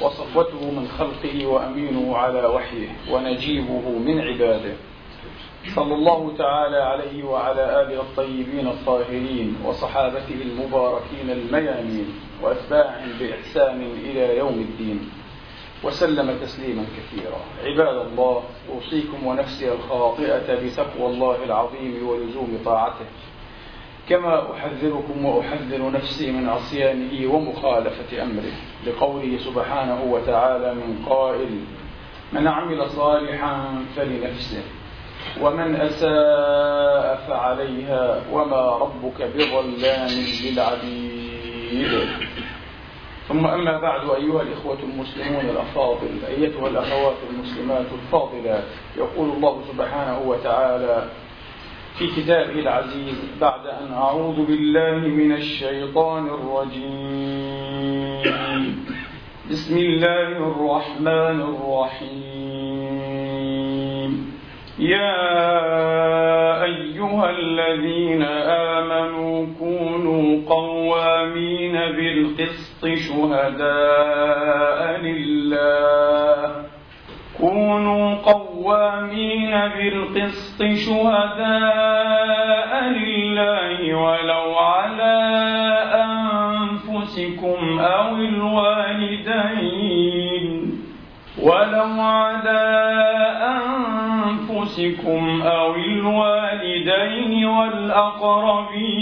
وصفوته من خلقه وأمينه على وحيه ونجيبه من عباده. صلى الله تعالى عليه وعلى آله الطيبين الطاهرين وصحابته المباركين الميامين وأتباعهم بإحسان إلى يوم الدين. وسلم تسليما كثيرا. عباد الله أوصيكم ونفسي الخاطئة بتقوى الله العظيم ولزوم طاعته. كما أحذركم وأحذر نفسي من عصيانه ومخالفة أمره لقوله سبحانه وتعالى من قائل من عمل صالحا فلنفسه ومن أساء فعليها وما ربك بظلام للعبيد. ثم أما بعد أيها الإخوة المسلمون الأفاضل أيتها الأخوات المسلمات الفاضلات يقول الله سبحانه وتعالى في كتابه العزيز بعد أن أعوذ بالله من الشيطان الرجيم. بسم الله الرحمن الرحيم. يا أيها الذين آمنوا كونوا قوامين بالقسط شهداء لله. كونوا قوامين بالقسط شهداء لله ولو على أنفسكم أو الوالدين. ولو على أنفسكم أو الوالدين والأقربين.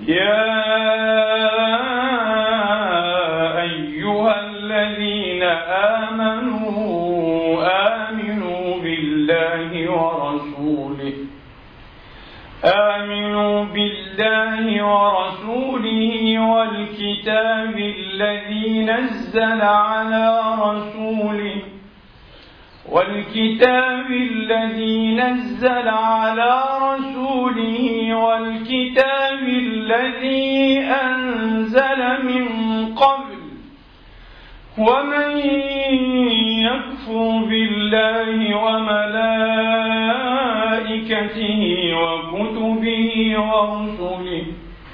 يا أيها الذين آمنوا آمنوا بالله ورسوله آمنوا بالله ورسوله والكتاب الذي نزل على رسوله والكتاب الذي نزل على رسوله والكتاب الذي أنزل من قبل ومن يكفر بالله وملائكته وكتبه ورسله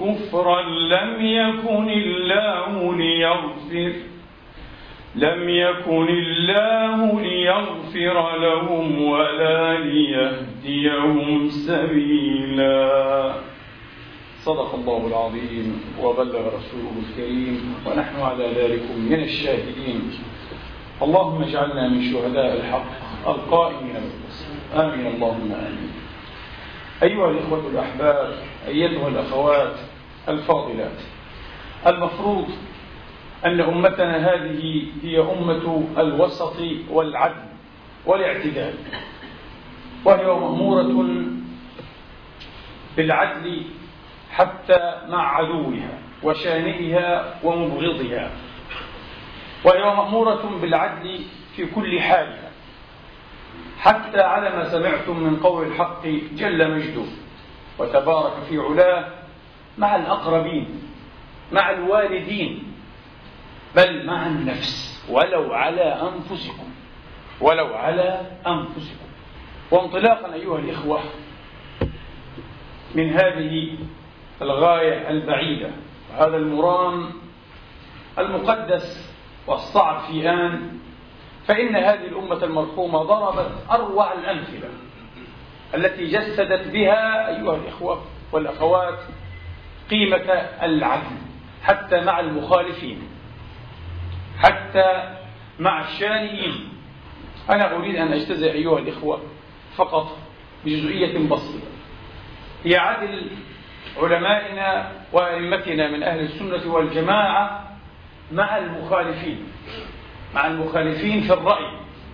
كفرا لم يكن الله ليغفر لم يكن الله ليغفر لهم ولا ليهديهم سبيلا. صدق الله العظيم وبلغ رسوله الكريم ونحن على ذلك من الشاهدين. اللهم اجعلنا من شهداء الحق القائمين بالقسط. آمين. اللهم آمين. أيها الإخوة الأحباب أيتها الأخوات الفاضلات. المفروض أن أمتنا هذه هي أمة الوسط والعدل والاعتدال وهي مأمورة بالعدل حتى مع عدوها وشانئها ومبغضها وهي مأمورة بالعدل في كل حالها حتى على ما سمعتم من قول الحق جل مجده. وتبارك في علاه مع الأقربين مع الوالدين بل مع النفس. ولو على أنفسكم ولو على أنفسكم. وانطلاقا أيها الإخوة من هذه الغاية البعيدة وهذا المرام المقدس والصعب في آن فإن هذه الأمة المرحومة ضربت أروع الأمثلة التي جسدت بها أيها الإخوة والأخوات قيمة العدل حتى مع المخالفين حتى مع الشانئين. أنا أريد أن أجتزئ أيها الإخوة فقط بجزئية بسيطة. هي عدل علمائنا وأئمتنا من أهل السنة والجماعة مع المخالفين. مع المخالفين في الرأي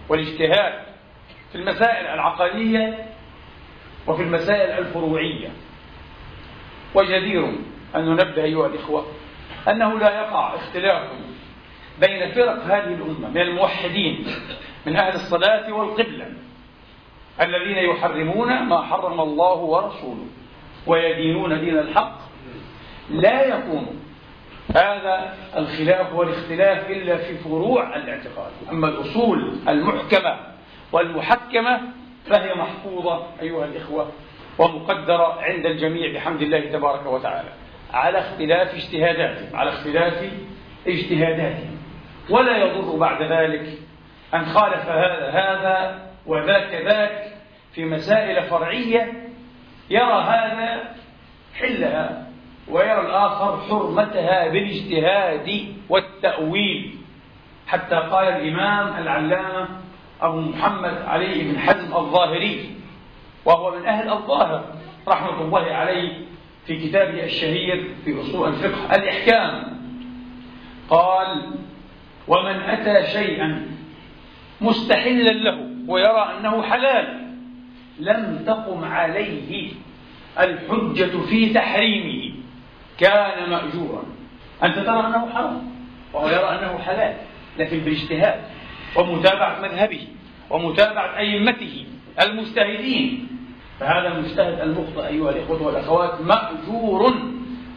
والاجتهاد في المسائل العقلية وفي المسائل الفروعية. وجدير أن ننبه أيها الإخوة أنه لا يقع اختلاف بين فرق هذه الأمة من الموحدين من أهل الصلاة والقبلة الذين يحرمون ما حرم الله ورسوله ويدينون دين الحق لا يكون هذا الخلاف والاختلاف إلا في فروع الاعتقاد. أما الأصول المحكمة والمحكمة فهي محفوظة أيها الإخوة ومقدرة عند الجميع بحمد الله تبارك وتعالى. على اختلاف اجتهاداتهم على اختلاف اجتهاداتهم. ولا يضر بعد ذلك أن خالف هذا هذا وذاك ذاك في مسائل فرعية يرى هذا حلها. ويرى الآخر حرمتها بالاجتهاد والتأويل. حتى قال الإمام العلامة أبو محمد علي بن حزم الظاهري وهو من أهل الظاهر رحمة الله عليه في كتابه الشهير في أصول الفقه الإحكام. قال ومن أتى شيئا مستحلا له ويرى أنه حلال لم تقم عليه الحجة في تحريمه. كان مأجورا. أنت ترى أنه حرام وهو يرى أنه حلال لكن بالاجتهاد ومتابعة مذهبه ومتابعة أئمته المجتهدين. فهذا المجتهد المخطئ أيها الإخوة والأخوات مأجور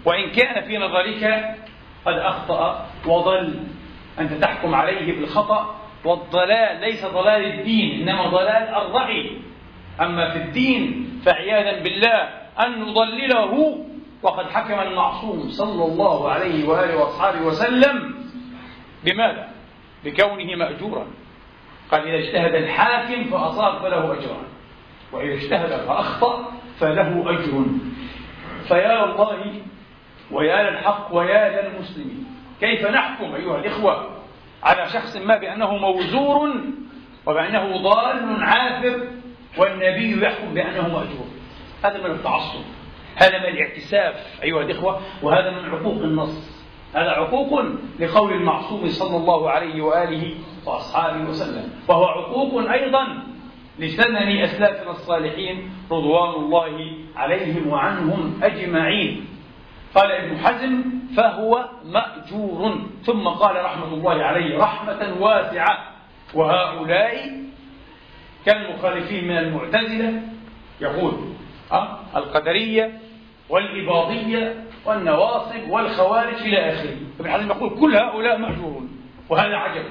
وإن كان في نظرك قد أخطأ وضل. أنت تحكم عليه بالخطأ والضلال ليس ضلال الدين إنما ضلال الرأي. أما في الدين فعياذا بالله أن نضلله وقد حكم المعصوم صلى الله عليه وآله وأصحابه وسلم بماذا؟ بكونه مأجورا. قال إذا اجتهد الحاكم فأصاب فله أجران. وإذا اجتهد فأخطأ فله أجر. فيا الله ويا للحق ويا للمسلمين. كيف نحكم أيها الإخوة على شخص ما بأنه موزور وبأنه ضال عاثر والنبي يحكم بأنه مأجور؟ هذا من التعصب. هذا من الاعتساف أيها الإخوة وهذا من عقوق النص. هذا عقوق لقول المعصوم صلى الله عليه وآله وأصحابه وسلم. وهو عقوق أيضا لسنن أسلافنا الصالحين رضوان الله عليهم وعنهم أجمعين. قال ابن حزم فهو مأجور. ثم قال رحمة الله عليه رحمة واسعة. وهؤلاء كالمخالفين من المعتزلة يقول أه؟ القدرية والإباضية والنواصب والخوارج إلى آخره. ابن حزم يقول كل هؤلاء مأجورون وهذا عجب.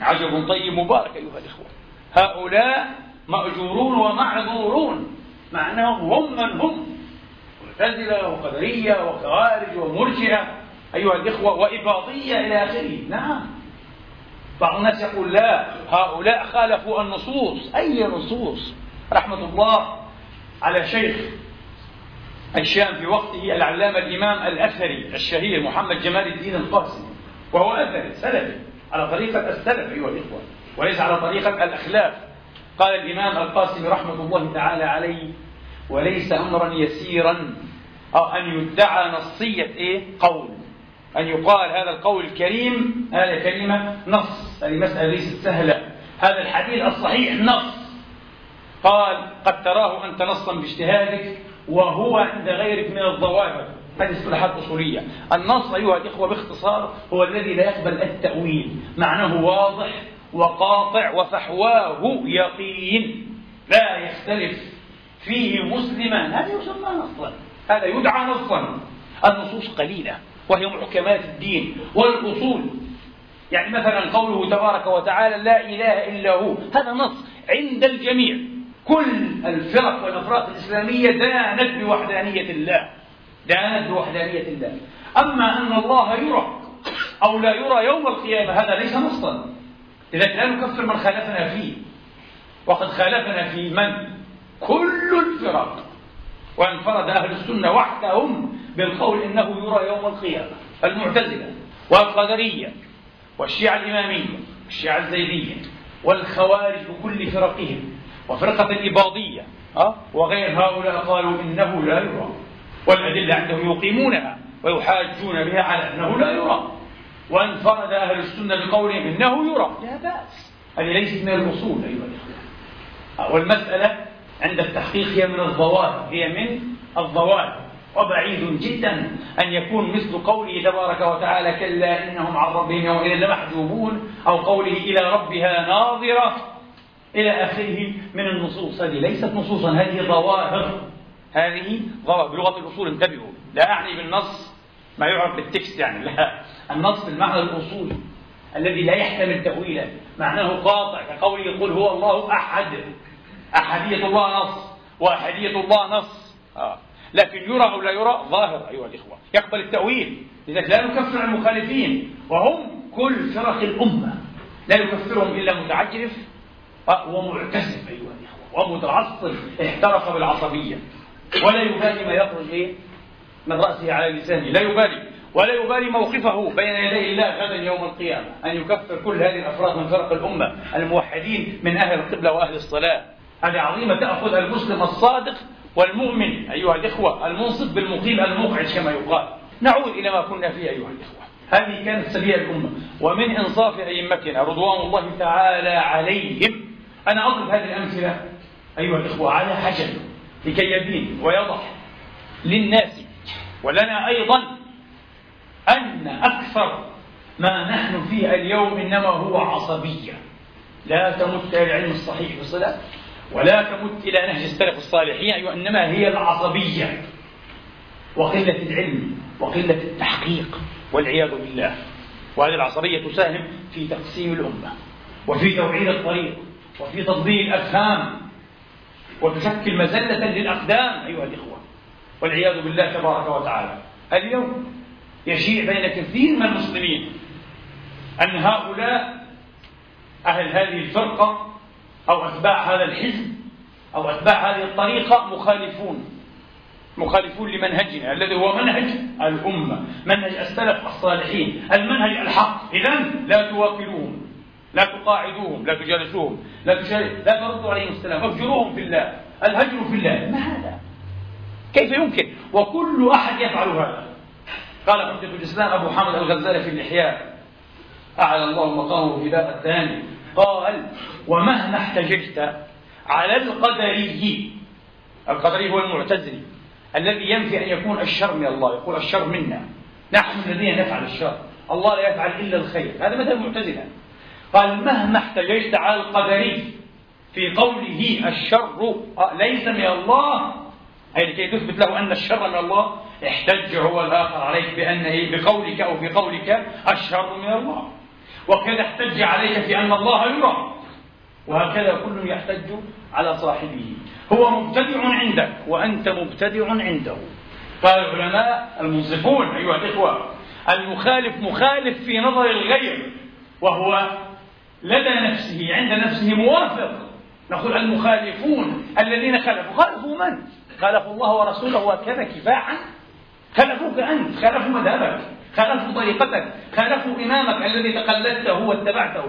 عجب طيب مبارك أيها الإخوة. هؤلاء مأجورون ومعذورون مع أنهم هم من هم. معتزلة وقدرية وخوارج ومرجئة أيها الإخوة وإباضية إلى آخره. نعم. بعض الناس يقول لا هؤلاء خالفوا النصوص. أي نصوص؟ رحمة الله على شيخ الشام في وقته العلامة الإمام الأثري الشهير محمد جمال الدين القاسمي وهو أثري سلفي على طريقة السلف أيها الإخوة وليس على طريقة الأخلاف قال الإمام القاسمي رحمة الله تعالى عليه وليس أمرا يسيرا. أو أن يدعى نصية إيه؟ قول. أن يقال هذا القول الكريم هذه كلمة نص. هذه مسألة ليست سهلة. هذا الحديث الصحيح نص. قال قد تراه أنت نصا باجتهادك وهو عند غيرك من الظواهر هذه اصطلاحات أصولية. النص أيها الإخوة باختصار هو الذي لا يقبل التأويل. معناه واضح وقاطع وفحواه يقين. لا يختلف فيه مسلمان هذا يسمى نصا. هذا يدعى نصا. النصوص قليلة وهي محكمات الدين والأصول. يعني مثلا قوله تبارك وتعالى لا إله إلا هو. هذا نص عند الجميع. كل الفرق والأفراد الإسلامية دانت بوحدانية الله. دانت بوحدانية الله. أما أن الله يرى أو لا يرى يوم القيامة هذا ليس نصا لذلك لا نكفر من خالفنا فيه. وقد خالفنا في من؟ كل الفرق. وانفرد أهل السنة وحدهم بالقول إنه يرى يوم القيامة. المعتزلة والقدرية والشيعة الإمامية والشيعة الزيدية والخوارج بكل فرقهم. وفرقة الإباضية أه؟ وغير هؤلاء قالوا إنه لا يرى والأدلة عندهم يقيمونها ويحاجون بها على أنه لا يرى. وانفرد أهل السنة بقولهم إنه يرى. لا بأس. هذه ليست من الأصول أيها الإخوة. والمسألة عند التحقيق هي من الظواهر هي من الظواهر وبعيد جدا أن يكون مثل قوله تبارك وتعالى كلا إنهم عن ربهم يومئذ لمحجوبون أو قوله إلى ربها ناظرة. إلى آخره من النصوص. هذه ليست نصوصا هذه ظواهر. هذه ظواهر. بلغة الأصول انتبهوا. لا أعني بالنص ما يعرف بالتكست يعني لا. النص بالمعنى الأصولي الذي لا يحتمل تأويلا. معناه قاطع كقوله يقول هو الله أحد. أحدية الله نص وأحدية الله نص. آه. لكن يرى أو لا يرى ظاهر أيها الإخوة. يقبل التأويل. لذلك لا نكفر المخالفين. وهم كل فرق الأمة. لا يكفرهم إلا متعجرف ومعتزف أيها الإخوة ومتعصب احترق بالعصبية. ولا يبالي ما يخرج إيه؟ من رأسه على لسانه. لا يبالي. ولا يبالي موقفه بين يدي الله غدا يوم القيامة. أن يكفر كل هذه الأفراد من فرق الأمة الموحدين من أهل القبلة وأهل الصلاة. هذه عظيمة. تأخذ المسلم الصادق والمؤمن أيها الإخوة المنصف بالمقيم المقعد كما يقال. نعود إلى ما كنا فيه أيها الإخوة. هذه كانت سبيل الأمة. ومن إنصاف أئمتنا رضوان الله تعالى عليهم أنا أضرب هذه الأمثلة. أيها الإخوة على حجر لكي يبين ويضح للناس ولنا أيضا أن أكثر ما نحن فيه اليوم إنما هو عصبية. لا تمت إلى العلم الصحيح بصلة ولا تمت إلى نهج السلف الصالحين أيوة إنما هي العصبية. وقلة العلم وقلة التحقيق والعياذ بالله. وهذه العصبية تساهم في تقسيم الأمة وفي توعير الطريق. وفي تضليل الأفهام وتشكل مزلة للأقدام. أيها الإخوة والعياذ بالله تبارك وتعالى اليوم يشيع بين كثير من المسلمين أن هؤلاء أهل هذه الفرقة أو أتباع هذا الحزب أو أتباع هذه الطريقة مخالفون. مخالفون لمنهجنا الذي هو منهج الأمة منهج السلف الصالحين المنهج الحق. إذا لا تواكلوهم. لا تقاعدوهم لا تجالسوهم لا لا تردوا عليهم السلام. افجروهم في الله الهجر في الله. ما هذا؟ كيف يمكن؟ وكل أحد يفعل هذا. قال حجة الإسلام أبو حامد الغزالي في الإحياء أعلى الله مقامه في ذات الثاني. قال ومهما احتججت على القدري القدري هو المعتزلي الذي ينفي أن يكون الشر من الله يقول الشر منا. نحن الذين نفعل الشر. الله لا يفعل إلا الخير. هذا مثل المعتزلة. قال مهما احتججت على القدري في قوله الشر ليس من الله. أي لكي تثبت له أن الشر من الله. احتج هو الآخر عليك بأنه بقولك أو بقولك الشر من الله. وكذا احتج عليك في أن الله يرى. وهكذا كل يحتج على صاحبه. هو مبتدع عندك وأنت مبتدع عنده. قال العلماء المنصفون أيها الإخوة المخالف مخالف في نظر الغير وهو لدى نفسه عند نفسه موافق. نقول المخالفون الذين خالفوا. خالفوا من؟ خالفوا الله ورسوله وكذا كفاحا خالفوك أنت خالفوا مذهبك خالفوا طريقتك خالفوا إمامك الذي تقلدته واتبعته.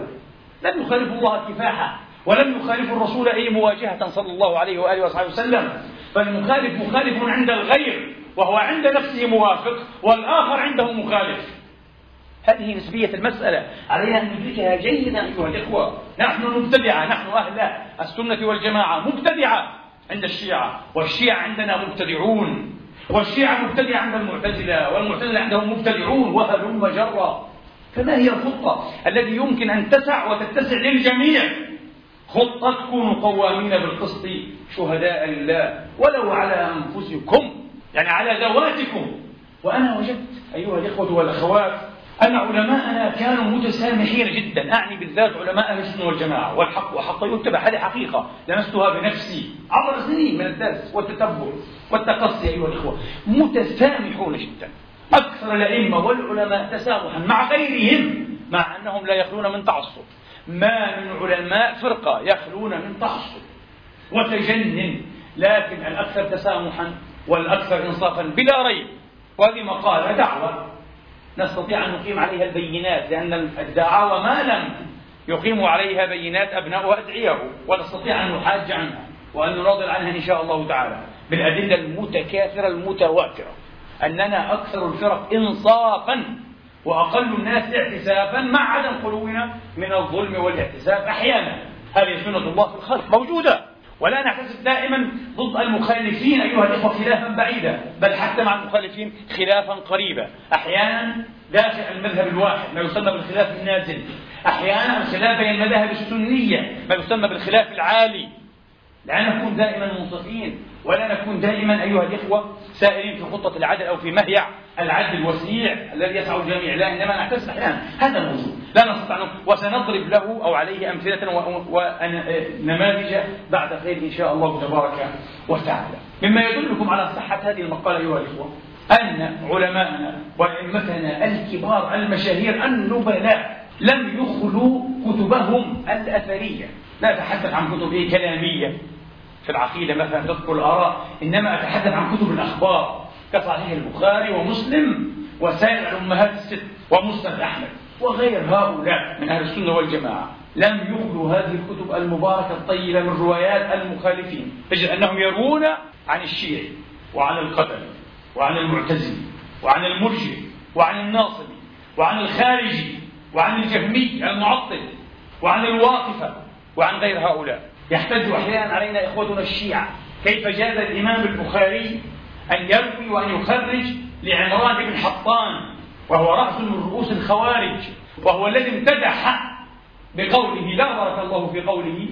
لم يخالفوا الله كفاحا ولم يخالفوا الرسول أي مواجهة صلى الله عليه وآله وصحبه وسلم. فالمخالف مخالف عند الغير وهو عند نفسه موافق والآخر عنده مخالف. هذه نسبية المسألة. علينا أن ندركها جيدا أيها الإخوة. نحن مبتدعة نحن أهل السنة والجماعة مبتدعة عند الشيعة والشيعة عندنا مبتدعون. والشيعة مبتدعة عند المعتزلة والمعتزلة عندهم مبتدعون وهلم جرا فما هي الخطة التي يمكن أن تسع وتتسع للجميع؟ خطة تكونوا قوامين بالقسط شهداء لله ولو على أنفسكم يعني على ذواتكم. وأنا وجدت أيها الإخوة والأخوات أن علماءنا كانوا متسامحين جدا. أعني بالذات علماء أهل السنة والجماعة. والحق وحق يتبع. هذه حقيقة. لمستها بنفسي. عبر سنين من الدرس والتتبع والتقصي أيها الإخوة. متسامحون جدا. أكثر الأئمة والعلماء تسامحا مع غيرهم مع أنهم لا يخلون من تعصب. ما من علماء فرقة يخلون من تعصب وتجنن. لكن الأكثر تسامحا والأكثر إنصافا بلا ريب. وهذه مقالة دعوة. نستطيع أن نقيم عليها البينات لأن الدعاوى ما لم يقيم عليها بينات أبناؤها أدعيه ونستطيع أن نحاج عنها وأن نناضل عنها إن شاء الله تعالى. بالأدلة المتكاثرة المتواترة أننا أكثر الفرق إنصافا وأقل الناس اعتسافا مع عدم خلونا من الظلم والاعتساف أحيانا. هذه سنة الله في الخلق موجودة. ولا نحتسب دائما ضد المخالفين أيها الإخوة خلافا بعيدا بل حتى مع المخالفين خلافا قريبا. أحيانا داخل المذهب الواحد ما يسمى بالخلاف النازل. أحيانا الخلاف بين المذاهب السنية ما يسمى بالخلاف العالي. لا نكون دائما منصفين ولا نكون دائما أيها الإخوة سائرين في خطة العدل أو في مهيع العدل الوسيع الذي يسع الجميع. لا إنما نحتسب أحيانا. هذا الموضوع. لا نستطيع وسنضرب له أو عليه أمثلة ونماذج بعد خير إن شاء الله تبارك وتعالى. مما يدلكم على صحة هذه المقالة أيها الإخوة أن علماءنا وأئمتنا الكبار المشاهير النبلاء لم يخلوا كتبهم الأثرية. لا أتحدث عن كتب إيه؟ كلامية. في العقيدة مثلا تذكر الآراء إنما أتحدث عن كتب الأخبار كصحيح البخاري ومسلم وسائر الأمهات الست ومسند أحمد وغير هؤلاء من أهل السنة والجماعة. لم يخلوا هذه الكتب المباركة الطيبة من روايات المخالفين. تجد أنهم يروون عن الشيعي وعن القدر وعن المعتزلي وعن المرجئ وعن الناصبي وعن الخارجي وعن الجهمي المعطل وعن الواقفة وعن غير هؤلاء. يحتج أحيانا علينا إخوتنا الشيعة. كيف جاز الإمام البخاري أن يروي وأن يخرج لعمران بن حطان وهو رأس من رؤوس الخوارج وهو الذي امتدح بقوله لا بارك الله في قوله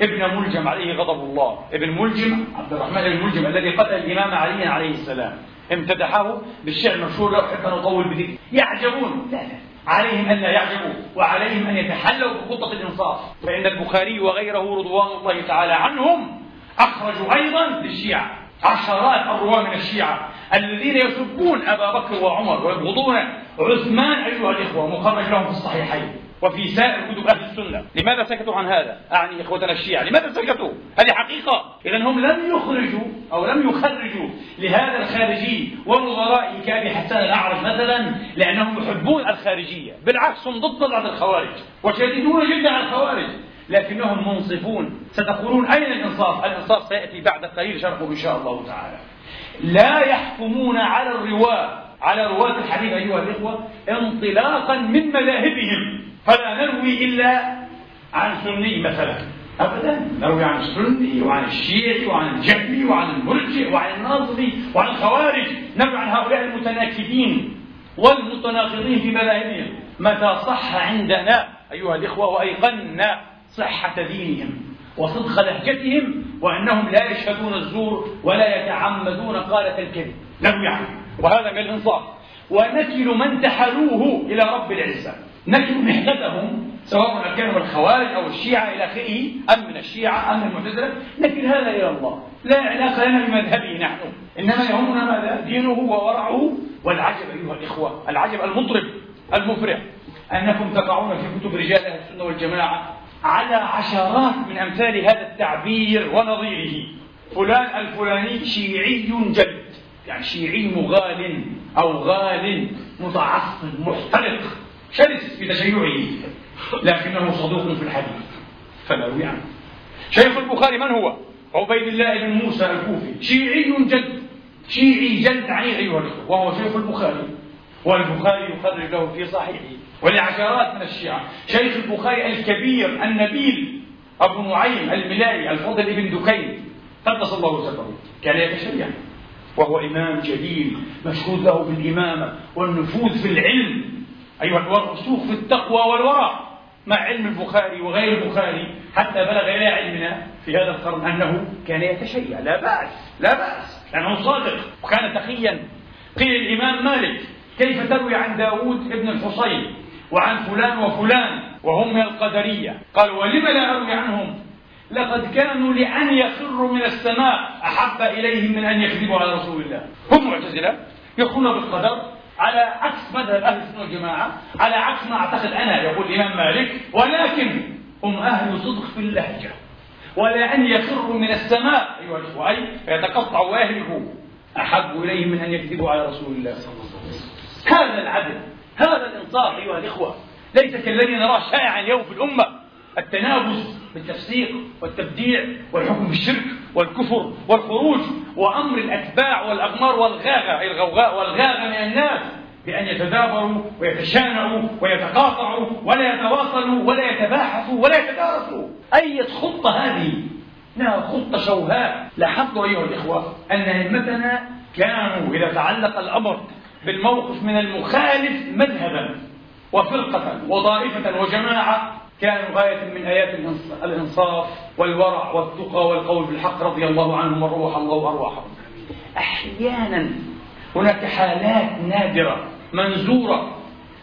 ابن ملجم عليه غضب الله. ابن ملجم عبد الرحمن بن ملجم الذي قتل الإمام علي عليه السلام. امتدحه بالشعر المشهور لا أحب أن أطول بذكر. يعجبون. لا لا. عليهم أن لا يعجبوا وعليهم أن يتحلوا بخطة الإنصاف. فإن البخاري وغيره رضوان الله تعالى عنهم أخرجوا أيضا للشيعة. عشرات الرواة من الشيعة الذين يسبون أبا بكر وعمر ويبغضون عثمان أيها الإخوة مخرج لهم في الصحيحين. وفي سائر كتب أهل السنة. لماذا سكتوا عن هذا؟ أعني إخوتنا الشيعة لماذا سكتوا؟ هذه حقيقة. إذا هم لم يخرجوا أو لم يخرجوا لهذا الخارجي ونظرائه كأبي حسان الأعرج مثلا لأنهم يحبون الخارجية. بالعكس هم ضد طلعة الخوارج وشديدون جدا على الخوارج. لكنهم منصفون. ستقولون أين الإنصاف؟ الإنصاف سيأتي بعد قليل شرحه إن شاء الله تعالى. لا يحكمون على الرواة على رواة الحديث أيها الإخوة انطلاقا من مذاهبهم. فلا نروي إلا عن سني مثلا. أبدا. نروي عن السني وعن الشيعي وعن الجهمي وعن المرجئ وعن الناصبي وعن الخوارج. نروي عن هؤلاء المتناكبين والمتناقضين في مذاهبهم. متى صح عندنا أيها الإخوة وأيقنا صحة دينهم وصدق لهجتهم وأنهم لا يشهدون الزور ولا يتعمدون قالة الكذب. نروي عنه. وهذا من الإنصاف. ونكل من تحلوه إلى رب العزة. نكل محدثهم سواء كانوا الخوارج أو الشيعة إلى آخره أم من الشيعة أم من المعتزلة نكل هذا إلى الله لا علاقة لنا بمذهبه نحن. إنما يهمنا ماذا؟ دينه وورعه والعجب أيها الإخوة العجب المطرب المفرح. أنكم تقعون في كتب رجال أهل السنة والجماعة على عشرات من أمثال هذا التعبير ونظيره. فلان الفلاني شيعي جلد يعني شيعي مغال أو غال متعصب محترق. شرس في تشيعه لكنه صدوق في الحديث. فنروي عنه. شيخ البخاري من هو؟ عبيد الله بن موسى الكوفي. شيعي جد. شيعي جد عنيد أيها الأخوة وهو شيخ البخاري. والبخاري يخرج له في صحيحه. ولعشرات من الشيعة. شيخ البخاري الكبير النبيل أبو نعيم الملائي الفضل بن دكين. قدس الله سره كان يتشيع وهو إمام جليل مشهود له بالإمامة والنفوذ في العلم. أيها والرسوخ في التقوى والورع مع علم البخاري وغير البخاري حتى بلغ إلى علمنا في هذا القرن أنه كان يتشيع. لا بأس لا بأس. لأنه صادق. وكان تقيا. قيل الإمام مالك كيف تروي عن داود ابن الحصين وعن فلان وفلان وهم من القدرية؟ قال ولم لا أروي عنهم؟ لقد كانوا لأن يخروا من السماء أحب إليهم من أن يكذبوا على رسول الله. هم معتزلة يقولون بالقدر. على عكس مذهب أهل السنة والجماعة على عكس ما أعتقد أنا يقول الإمام مالك ولكن هم أهل صدق في اللهجة ولا أن من السماء. أيها الإخوة أي فيتقطعوا ويهلكوا أحب إليهم من أن يكذبوا على رسول الله صلى الله عليه وسلم. هذا العدل هذا الإنصاف أيها الإخوة. ليس كالذي نراه شائعا اليوم في الأمة. التنابز بالتفسيق والتبديع والحكم بالشرك والكفر والخروج وأمر الأتباع والأغمار والغاغة الغوغاء والغاغة من الناس بأن يتدابروا ويتشانعوا ويتقاطعوا ولا يتواصلوا ولا يتباحثوا ولا يتدارسوا. أي خطة هذه؟ إنها خطة شوهاء. لاحظتوا أيها الإخوة أن أئمتنا كانوا إذا تعلق الأمر بالموقف من المخالف مذهبا وفرقة وطائفة وجماعة كانوا غاية من آيات الإنصاف والورع والتقى والقول بالحق رضي الله عنهم وروح الله أرواحهم. أحيانا هناك حالات نادرة منزورة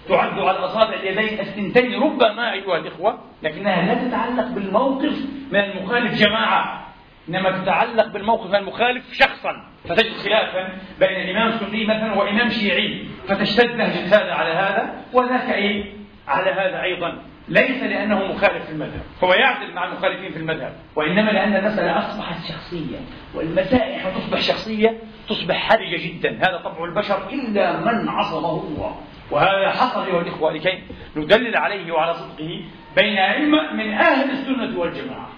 تعد على أصابع اليدين الثنتين ربما أيها الإخوة لكنها لا تتعلق بالموقف من المخالف جماعة. إنما تتعلق بالموقف من المخالف شخصا فتجد خلافا بين إمام سني مثلا وإمام شيعي فتشتد لهجة هذا على هذا وذاك إيه؟ على هذا أيضا. ليس لأنه مخالف في المذهب. هو يعدل مع المخالفين في المذهب وإنما لأن المسألة أصبحت شخصية والمسائل تصبح شخصية تصبح حرجة جدا. هذا طبع البشر إلا من عصمه الله وهذا حصل أيها الإخوة لكي ندلل عليه وعلى صدقه بين أئمة من أهل السنة والجماعة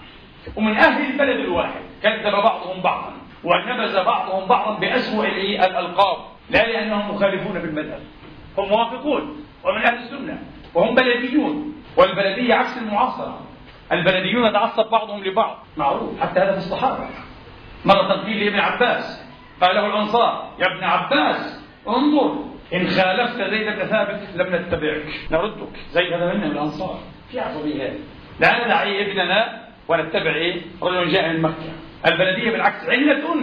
ومن أهل البلد الواحد. كذب بعضهم بعضا ونبذ بعضهم بعضا بأسوأ الألقاب لا لأنهم مخالفون بالمذهب هم موافقون ومن أهل السنة وهم بلديون. والبلدية عكس المعاصرة. البلديون يتعصب بعضهم لبعض. معروف. حتى هذا في الصحابة مرة قيل لابن عباس. قال له الأنصار يا ابن عباس انظر إن خالفت زيد بن ثابت لم نتبعك. نردك. زيد هذا من الأنصار. في عصبية لا ندعي ابننا ونتبع؟ رجل جاء من مكة. البلدية بالعكس علة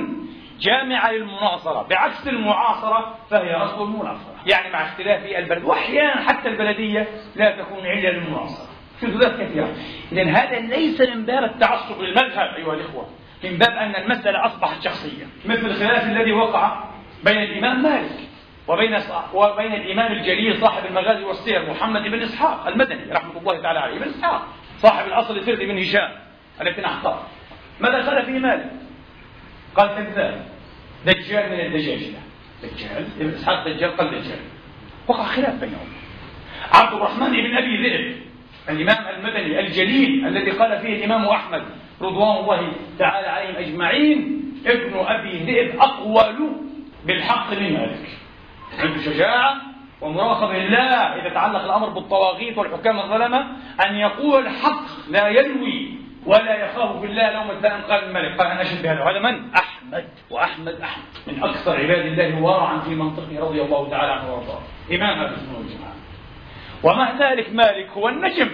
جامعة للمناصرة. بعكس المعاصرة فهي أصل المناصرة. يعني مع اختلاف البلد. وأحيانا حتى البلدية لا تكون علة للمناصرة في ذات كثيرة إذا هذا ليس من باب التعصب للمذهب أيها الإخوة. من باب أن المسألة أصبحت شخصية. مثل الخلاف الذي وقع بين الإمام مالك وبين وبين الإمام الجليل صاحب المغازي والسير محمد بن إسحاق المدني رحمة الله تعالى عليه بن إسحاق صاحب الأصل سرد بن هشام نحتار ماذا قال فيه مالك؟ قال كذاب دجال من الدجاجلة دجال؟ ابن إسحاق دجال قال دجال. وقع خلاف بينهم. عبد الرحمن بن أبي ذئب الإمام المدني الجليل الذي قال فيه الإمام أحمد رضوان الله تعالى عليهم أجمعين ابن أبي ذئب أقول بالحق من مالك. عنده شجاعة ومراقبة لله إذا تعلق الأمر بالطواغيت والحكام الظلمة أن يقول الحق لا يلوي ولا يخاف في الله لوم لائم قال الملك. قال أنا اشهد بهذا وهذا من؟ أحمد. وأحمد أحمد. من أكثر عباد الله ورعا في منطقه رضي الله تعالى عنه وأرضاه. إمام أهل السنة والجماعة. ومع ذلك مالك هو النجم.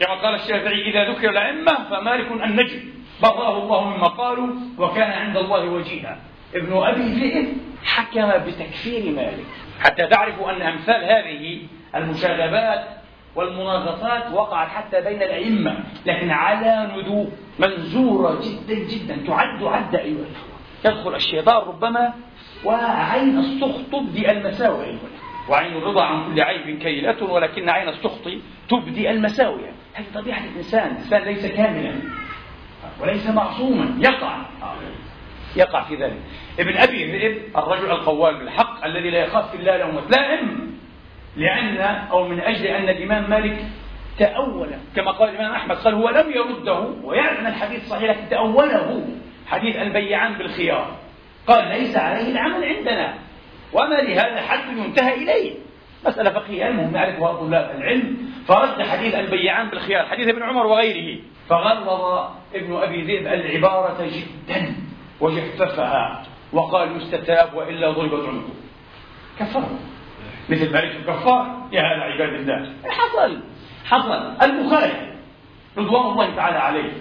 كما قال الشافعي إذا ذكر الأئمة فمالك النجم. براه الله مما قالوا وكان عند الله وجيها. ابن أبي ذئب حكم بتكفير مالك. حتى تعرفوا أن أمثال هذه المشاغبات والمناغصات وقعت حتى بين الأئمة لكن على ندوء منزورة جدا جدا تعد عد أيها الأخوة. يدخل الشيطان ربما وعين السخط تبدي المساوئ. أيها وعين الرضا عن كل عيب كيلة ولكن عين السخط تبدي المساوئ. هذه طبيعة الإنسان الإنسان ليس كاملا وليس معصوما يقع. يقع في ذلك. ابن أبي ذئب الرجل القوال بالحق الذي لا يخاف الله لومة لائم لأن أو من أجل أن الإمام مالك تأول كما قال الإمام أحمد قال هو لم يرده ويعرف أن الحديث صحيح لكن تأوله. حديث البيعان بالخيار. قال ليس عليه العمل عندنا. وما لهذا حد ينتهى إليه. مسألة فقهية المهم يعرفها طلاب العلم؟ فرد حديث البيعان بالخيار حديث ابن عمر وغيره. فغلظ ابن أبي ذئب العبارة جدا وجففها وقال يستتاب وإلا ضربت عنقه. كفره مثل مالك الكفار يا هذا عباد الله. حصل حصل. البخاري رضوان الله تعالى عليه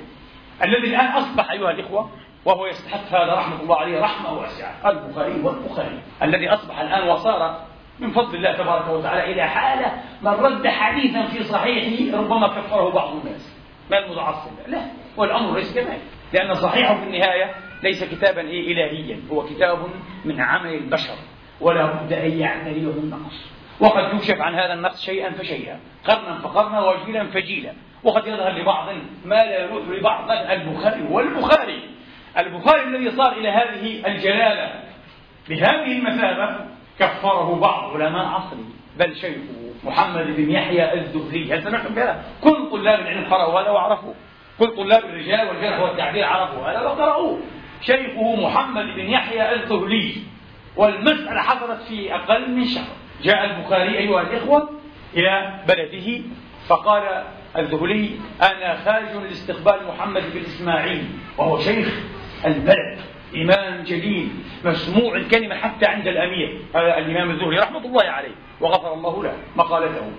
الذي الآن أصبح أيها الإخوة وهو يستحق هذا رحمة الله عليه رحمة واسعة. البخاري والبخاري الذي أصبح الآن وصار من فضل الله تبارك وتعالى إلى حالة من رد حديثا في صحيحه ربما كفره بعض الناس. ما المتعصب؟ لا والأمر ليس كذلك. لأن صحيحه في النهاية ليس كتابا إلهيا هو كتاب من عمل البشر. ولا بد أن يعتريه النقص وقد يكشف عن هذا النقص شيئا فشيئا قرنا فقرنا وجيلا فجيلا. وقد يظهر لبعض ما لا يروح لبعض البخاري والبخاري. البخاري الذي صار إلى هذه الجلالة بهذه المثابة كفره بعض علماء عصره بل شيخه محمد بن يحيى الزهري. هل سمعتم بهذا؟ كل طلاب العلم قرأوا هذا وعرفوا كل طلاب الرجال والجرح والتعديل عرفوا هذا وقرأوه. شيخه محمد بن يحيى الزهري. والمسألة حصلت في أقل من شهر. جاء البخاري أيها الإخوة إلى بلده فقال الذهلي أنا خارج لاستقبال محمد بن إسماعيل وهو شيخ البلد إمام جليل مسموع الكلمة حتى عند الأمير. هذا الإمام الزهري رحمة الله عليه وغفر الله له مقالته.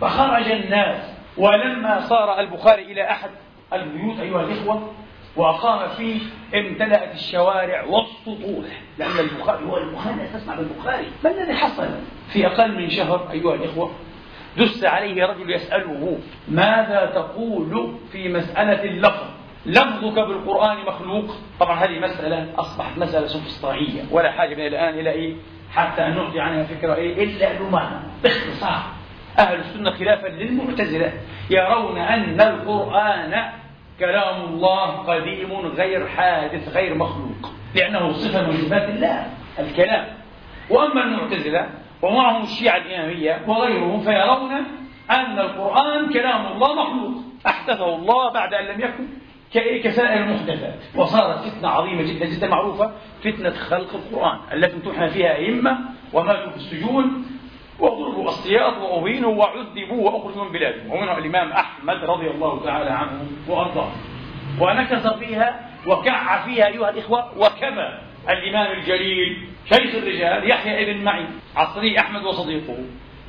فخرج الناس ولما صار البخاري إلى أحد البيوت أيها الإخوة وأقام فيه امتلأت الشوارع والسطوح لأن البخاري هو البخاري تسمع بالبخاري. ما الذي حصل؟ في أقل من شهر أيها الإخوة دس عليه رجل يسأله ماذا تقول في مسألة اللفظ؟ لفظك بالقرآن مخلوق؟ طبعا هذه مسألة أصبحت مسألة سوفسطائية ولا حاجة من الآن إلى إيه؟ حتى أن نعطي عنها فكرة إيه؟ إلا لمعنى باختصار. أهل السنة خلافا للمعتزلة يرون أن القرآن كلام الله قديم غير حادث غير مخلوق. لأنه صفة من صفات الله الكلام. وأما المعتزلة ومعهم الشيعة الإمامية وغيرهم فيرون أن القرآن كلام الله مخلوق. أحدثه الله بعد أن لم يكن كسائر المحدثات. وصارت فتنة عظيمة جدا جدا معروفة فتنة خلق القرآن. التي امتحن فيها أئمة وماتوا في السجون وضربوا السياط وأهينوا وعذبوا وأخرجوا من بلادهم. ومنهم الإمام أحمد رضي الله تعالى عنه وأرضاه. ونكس فيها وكع فيها أيها الإخوة وكبى الإمام الجليل شيخ الرجال يحيى ابن معين عصري أحمد وصديقه.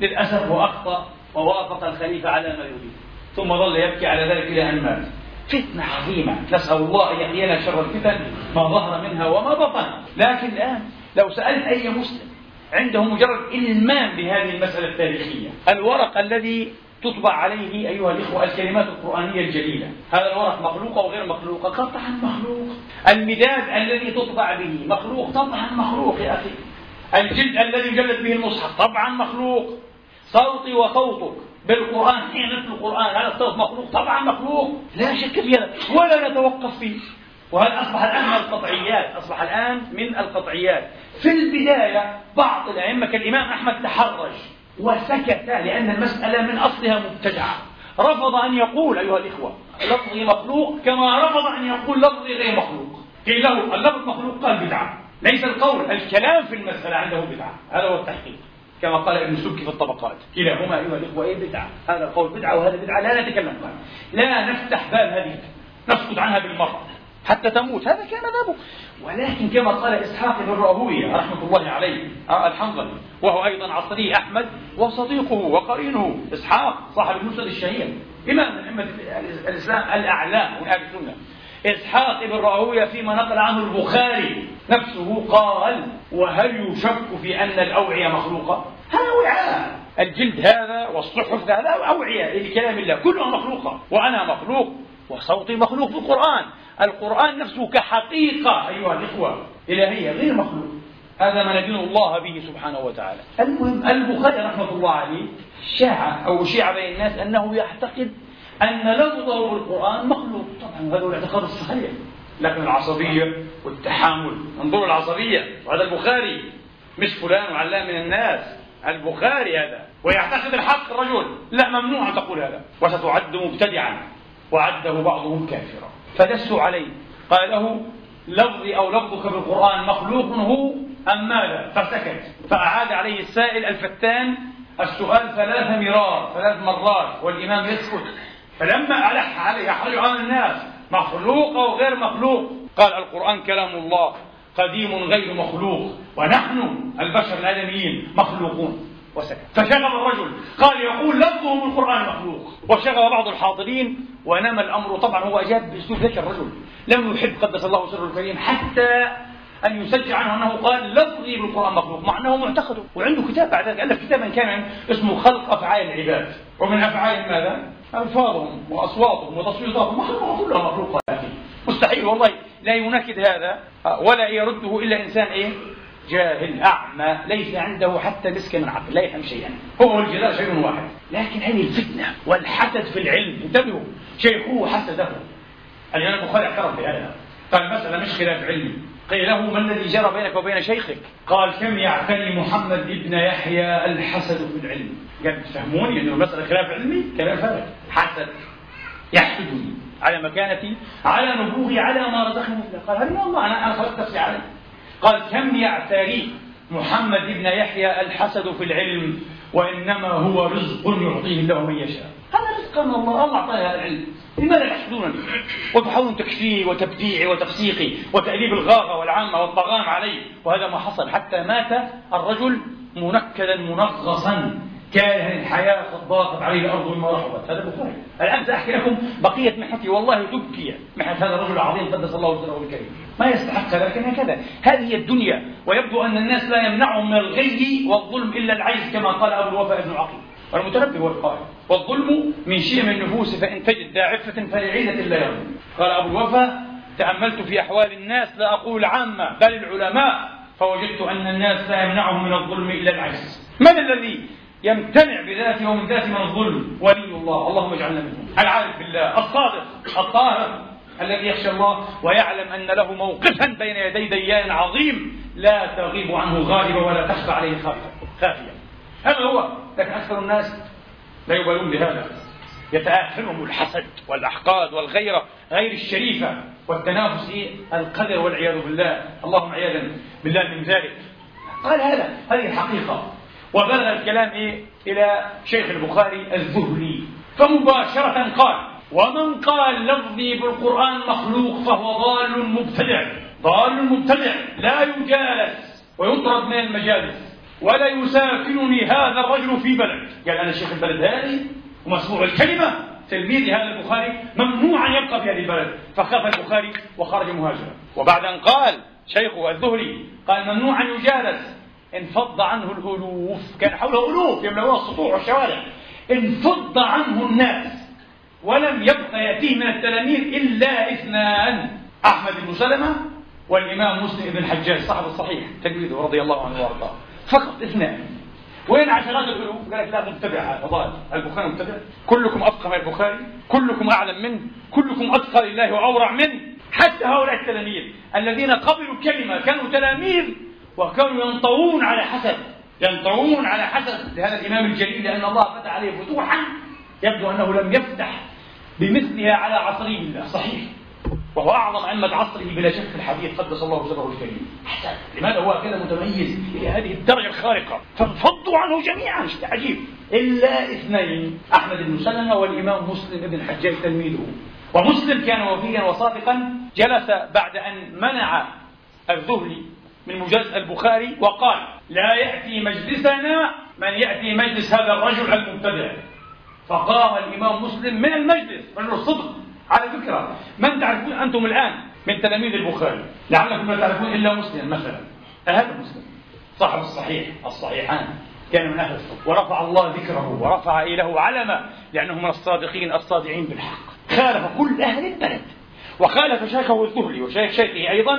للأسف وأخطأ ووافق الخليفة على ما يريد. ثم ظل يبكي على ذلك إلى أن مات. فتنة عظيمة. نسأل الله أن يحيينا شر الفتن ما ظهر منها وما بطن. لكن الآن لو سألت أي مسلم عنده مجرد إلمام بهذه المسألة التاريخية. الورق الذي تطبع عليه أيها الإخوة الكلمات القرآنية الجليلة. هذا الورق مخلوق أو غير مخلوق؟ قطعا مخلوق. المداد الذي تطبع به مخلوق؟ طبعا مخلوق يا أخي. الجلد الذي يجلد به المصحف؟ طبعا مخلوق. صوتي وصوتك بالقرآن حين نتلو القرآن هذا الصوت مخلوق؟ طبعا مخلوق. لا شك في هذا ولا نتوقف فيه. وهذا أصبح الآن من القطعيات؟ أصبح الآن من القطعيات. في البداية بعض الأئمة كالإمام أحمد تحرج وسكت لأن المسألة من أصلها مبتدعة. رفض أن يقول أيها الإخوة لفظي مخلوق كما رفض أن يقول لفظي غير مخلوق. قيل له اللفظ مخلوق قال بدعة. ليس القول الكلام في المسألة عنده بدعة. هذا هو التحقيق. كما قال ابن سبكي في الطبقات. كلاهما أيها الإخوة إيه بدعة؟ هذا قول بدعة وهذا بدعة. لا نتكلم عنها لا نفتح باب هذه نسكت عنها بالمرة حتى تموت. هذا كان مذهبه ولكن كما قال إسحاق بن راهويه رحمة الله عليه آه، الحنظلي وهو أيضا عصري أحمد وصديقه وقرينه إسحاق صاحب المسند الشهير إمام من أئمة الإسلام الأعلام من أهل السنة. إسحاق بن راهويه فيما نقل عنه البخاري نفسه قال وهل يشك في أن الأوعية مخلوقة؟ هذا وعاء الجلد هذا والصحف هذا أوعية لكلام الله. كلها مخلوقة. وأنا مخلوق وصوتي مخلوق في القرآن. القرآن نفسه كحقيقة أيها الإخوة إلهية غير مخلوق. هذا ما ندين الله به سبحانه وتعالى. المهم البخاري رحمة الله عليه شاع أو شيع بين الناس أنه يعتقد أن لفظه بالقرآن مخلوق. طبعا هذا هو الاعتقاد الصحيح لكن العصبية والتحامل. انظروا العصبية. وهذا البخاري مش فلان وعلام من الناس. البخاري هذا. ويعتقد الحق الرجل. لا ممنوع أن تقول هذا. وستعد مبتدعا. وعده بعضهم كافرا. فدسوا عليه. قال له لفظي أو لفظك بالقرآن مخلوق هو أم ماذا؟ فسكت. فأعاد عليه السائل الفتان السؤال ثلاث مرار ثلاث مرات والإمام يسكت. فلما ألح عليه يحرج عن الناس مخلوق أو غير مخلوق؟ قال القرآن كلام الله قديم غير مخلوق ونحن البشر الآدميين مخلوقون. وسكت. فشغب الرجل. قال يقول لفظه من القرآن مخلوق. وشغب بعض الحاضرين ونام الأمر. طبعا هو أجاب بأسلوب ذكي الرجل. لم يحب قدس الله سره الكريم حتى أن يسجل عنه أنه قال لفظي بالقرآن مخلوق. مع أنه معتقده وعنده كتاب بعد ذلك. ألف كتابا كان اسمه خلق أفعال العباد. ومن أفعالهم ماذا؟ ألفاظهم وأصواتهم وتصويتاتهم كلها مخلوقة مستحيل والله لا ينكد هذا ولا يرده إلا إنسان إيه؟ جاهل أعمى ليس عنده حتى مسك من عقل لا يفهم شيئا. هو والجزاء شيء واحد. لكن هذه الفتنة والحسد في العلم. انتبهوا شيخه حسده. الإمام البخاري اعترف بهذا. قال المسألة مش خلاف علمي. قيل له ما الذي جرى بينك وبين شيخك؟ قال كم يعتني محمد ابن يحيى الحسد في العلم؟ قال تفهموني أنه المسألة خلاف علمي؟ كلام فارغ. حسد. يحسدني. على مكانتي على نبوغي على ما رزقني الله. قال هذه والله أنا أنا خلقت نفسي عليه. قال كم يعتري محمد بن يحيى الحسد في العلم وإنما هو رزق يعطيه الله من يشاء؟ هذا رزق من الله الله أعطاه هذا العلم. لماذا يحسدونني وتحاولون تكفيري وتبديعي وتفسيقي وتأديب الغاغة والعامة والطغام علي وهذا ما حصل حتى مات الرجل منكدا منغصا. كاره الحياة قد ضاقت عليه الأرض مما رحبت. هذا البخاري الآن سأحكي لكم بقية محنتي. والله تبكي محنة هذا الرجل العظيم قدس الله سره الكريم. ما يستحق لكن هكذا. هذه الدنيا. ويبدو أن الناس لا يمنعهم من الغي والظلم إلا العجز كما قال أبو الوفاء بن عقيل. والمتنبي هو القائل. والظلم من شيم النفوس فإن تجد داعفة فلعيدة لا يظلم قال أبو الوفاء تأملت في أحوال الناس لا أقول عامة بل العلماء فوجدت أن الناس لا يمنعهم من الظلم إلا العجز. من الذي يمتنع بذاته ومن ذاته من الظلم ولي الله. اللهم اجعلنا منهم. العارف بالله. الصادق. الطاهر. الذي يخشى الله ويعلم أن له موقفا بين يدي ديان عظيم. لا تغيب عنه غالبة ولا تخفى عليه خافية. هذا هو. لكن أكثر الناس لا يبالون بهذا. يتآثرهم الحسد والأحقاد والغيرة. غير الشريفة والتنافس القدر والعياذ بالله. اللهم عياذا بالله من ذلك. قال هذا. هذه الحقيقة. وبلغ الكلام إيه إلى شيخ البخاري الزهري فمباشرة قال ومن قال لفظي بالقرآن مخلوق فهو ضال مبتدع ضال مبتدع لا يجالس ويطرد من المجالس ولا يساكنني هذا الرجل في بلد. قال أنا شيخ البلد هذه ومسموع الكلمة تلميذ هذا البخاري ممنوع أن يبقى في هذه البلد. فخاف البخاري وخرج مهاجرا. وبعد أن قال شيخه الزهري قال ممنوع أن يجالس انفض عنه الألوف. كان حوله ألوف يملؤون السطوح والشوارع. انفض عنه الناس. ولم يبق يأتيه من التلاميذ إلا إثنان. أحمد بن سلمة والإمام مسلم بن الحجاج صاحب الصحيح تلميذه رضي الله عنه وأرضاه. فقط اثنان. وين عشرات الألوف؟ قال لك لا متبع هذا. البخاري متبع. كلكم أفقه من البخاري. كلكم أعلم منه. كلكم أتقى لله وأورع منه. حتى هؤلاء التلاميذ الذين قبلوا الكلمة كانوا تلاميذ وكانوا ينطوون على حسب ينطوون على حسب لهذا الإمام الجليل لأن الله فتح عليه فتوحا يبدو أنه لم يفتح بمثلها على عصره صحيح وهو أعظم أئمة عصره بلا شك في الحديث قدس الله سره الكريم. حسن لماذا هو كذا متميز؟ إلى هذه الدرجة الخارقة. فانفضوا عنه جميعا. شيء عجيب إلا اثنين أحمد بن سلمة والإمام مسلم بن الحجاج تلميذه. ومسلم كان وفيا وصادقا جلس بعد أن منع الذهلي من مجلس البخاري وقال لا يأتي مجلسنا من يأتي مجلس هذا الرجل المبتدع. فقام الإمام مسلم من المجلس رجل الصدق على فكرة من تعرفون أنتم الآن من تلاميذ البخاري؟ لعلكم لا تعرفون إلا مسلم مثلا هذا مسلم. صاحب الصحيح الصحيحان. كان من أهل الصدق. ورفع الله ذكره ورفع إله علما لأنه من الصادقين الصادعين بالحق. خالف كل أهل البلد. وخالف شيخه الذهلي وشيخ شيخه أيضا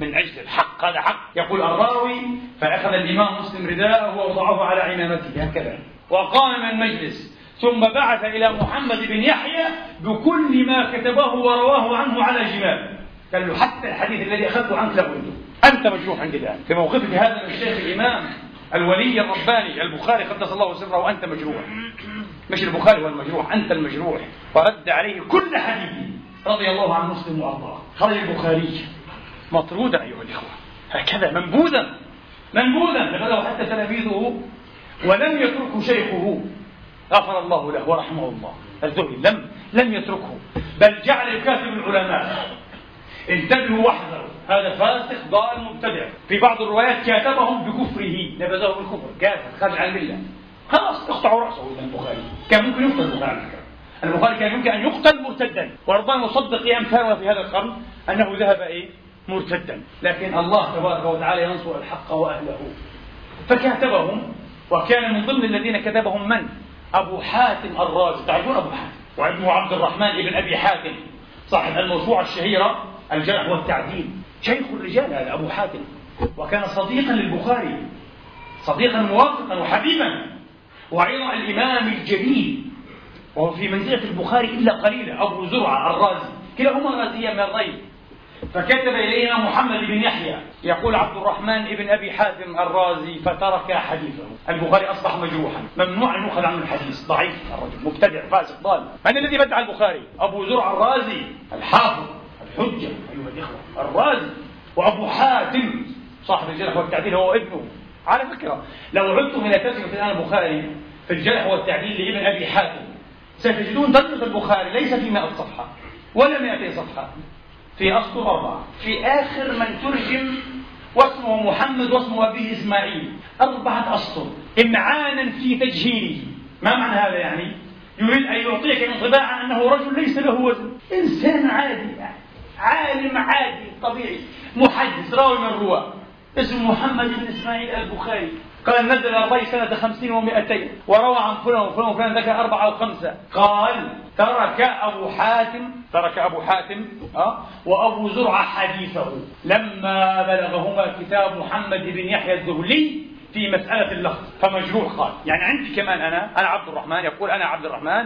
من أجل الحق. هذا حق. يقول الراوي فأخذ الإمام مسلم رداءه ووضعه على عمامته. هكذا. وقام من المجلس ثم بعث إلى محمد بن يحيى بكل ما كتبه ورواه عنه على جمال. قال له حتى الحديث الذي أخذته عنك لقلته أنت مجروح عندي الآن في موقفك هذا من الشيخ الإمام الولي الرباني البخاري قدس الله سره وأنت مجروح. مش البخاري هو المجروح أنت المجروح. ورد عليه كل حديث رضي الله عن مسلم وأرضاه. خرج البخاري مطرودا أيها الإخوة. هكذا منبوذا منبوذا لغده حتى تلاميذه ولم يتركه شيخه. غفر الله له ورحمه الله. الزهري لم لم يتركه. بل جعل يكاتب العلماء. انتبهوا واحذروا. هذا فاسق ضال مبتدع. في بعض الروايات كاتبهم بكفره. نبذه بالكفر. كافر خرج عن الملة. خلاص اقطعوا رأسه إذا البخاري. كان ممكن يقتل البخاري. البخاري كان يمكن أن يقتل مرتدا وربما يصدق امثالنا في هذا القرن أنه ذهب إيه؟ مرتدا. لكن الله تبارك وتعالى ينصر الحق وأهله. فكاتبهم وكان من ضمن الذين كتبهم من؟ أبو حاتم الرازي. تعرفون أبو حاتم؟ وابنه عبد الرحمن بن أبي حاتم صاحب الموسوعة الشهيرة الجرح والتعديل. شيخ الرجال هذا أبو حاتم. وكان صديقا للبخاري صديقا موافقا وحبيبا. وأيضا الإمام الجليل. وهو في منزلة البخاري إلا قليلا أبو زرعة الرازي كلاهما رازيا من الري فكتب إلينا محمد بن يحيى يقول عبد الرحمن بن أبي حاتم الرازي فترك حديثه. البخاري أصبح مجروحا. ممنوع أن يؤخذ عنه الحديث. ضعيف الرجل مبتدع فاسق ضال. من الذي بدع البخاري؟ أبو زرع الرازي الحافظ الحجة أيها الإخوة الرازي. وأبو حاتم صاحب الجرح والتعديل هو ابنه. على فكرة لو عدتم إلى ترجمة الآن البخاري في الجرح والتعديل لابن أبي حاتم ستجدون ترجمة البخاري ليس في 100 صفحة ولا 200 صفحة. في أسطر أربعة في آخر من ترجم واسمه محمد واسم أبيه إسماعيل. أربعة أسطر. إمعانا في تجهيله. ما معنى هذا يعني؟ يريد أن يعطيك انطباعا أنه رجل ليس له وزن. إنسان عادي عالم عادي طبيعي. محدث راوي من الرواة. اسمه محمد بن إسماعيل البخاري. قال نزل الري سنة خمسين ومائتين وروى عن فلان وفلان وفلان ذكر أربعة أو خمسة. قال ترك أبو حاتم ترك أبو حاتم أه؟ وأبو زرعة حديثه. لما بلغهما كتاب محمد بن يحيى الذهلي في مسألة اللفظ فمجروح قال. يعني عندي كمان أنا أنا عبد الرحمن يقول أنا عبد الرحمن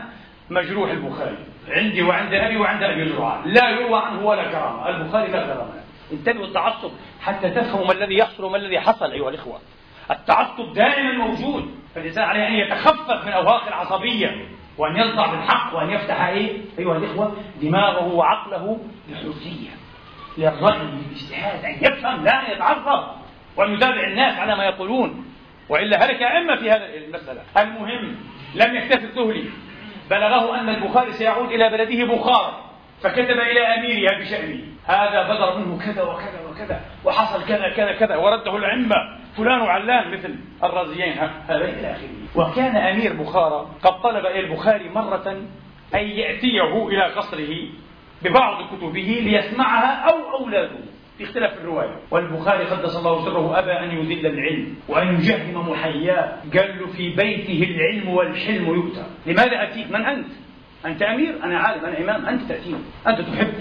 مجروح البخاري. عندي وعند أبي وعند أبي زرعة لا يروى عنه ولا كرامة. البخاري لا كرامة. انتبهوا التعصب حتى تفهموا ما الذي يحصل وما الذي حصل أيها الإخوة. التعصب دائما موجود فالإنسان عليه أن يتخفف من أوهاق العصبية وأن يرضع بالحق وأن يفتح إيه؟ أيها الإخوة دماغه وعقله للحرية للرأي للاجتهاد أن يفهم لا أن يتعصب وأن يتابع الناس على ما يقولون. وإلا هلك أئمة في هذه المسألة. المهم لم يكتف الذهلي بلغه أن البخاري سيعود إلى بلده بخارى فكتب إلى أميرها بشأنه هذا بدر منه كذا وكذا وكذا وحصل كذا كذا كذا ورده العمة فلان وعلان مثل الرازيين هذا إلى آخره. وكان أمير بخارى قد طلب إلى البخاري مرة أن يأتيه إلى قصره ببعض كتبه ليسمعها أو أولاده في اختلاف الرواية. والبخاري قدس الله سره أبى أن يذل العلم وأن يجهم محياه. قال له في بيته العلم والحلم يؤتى. لماذا أتيك من أنت؟ أنت أمير أنا عالم أنا إمام أنت تأتيني أنت تحب.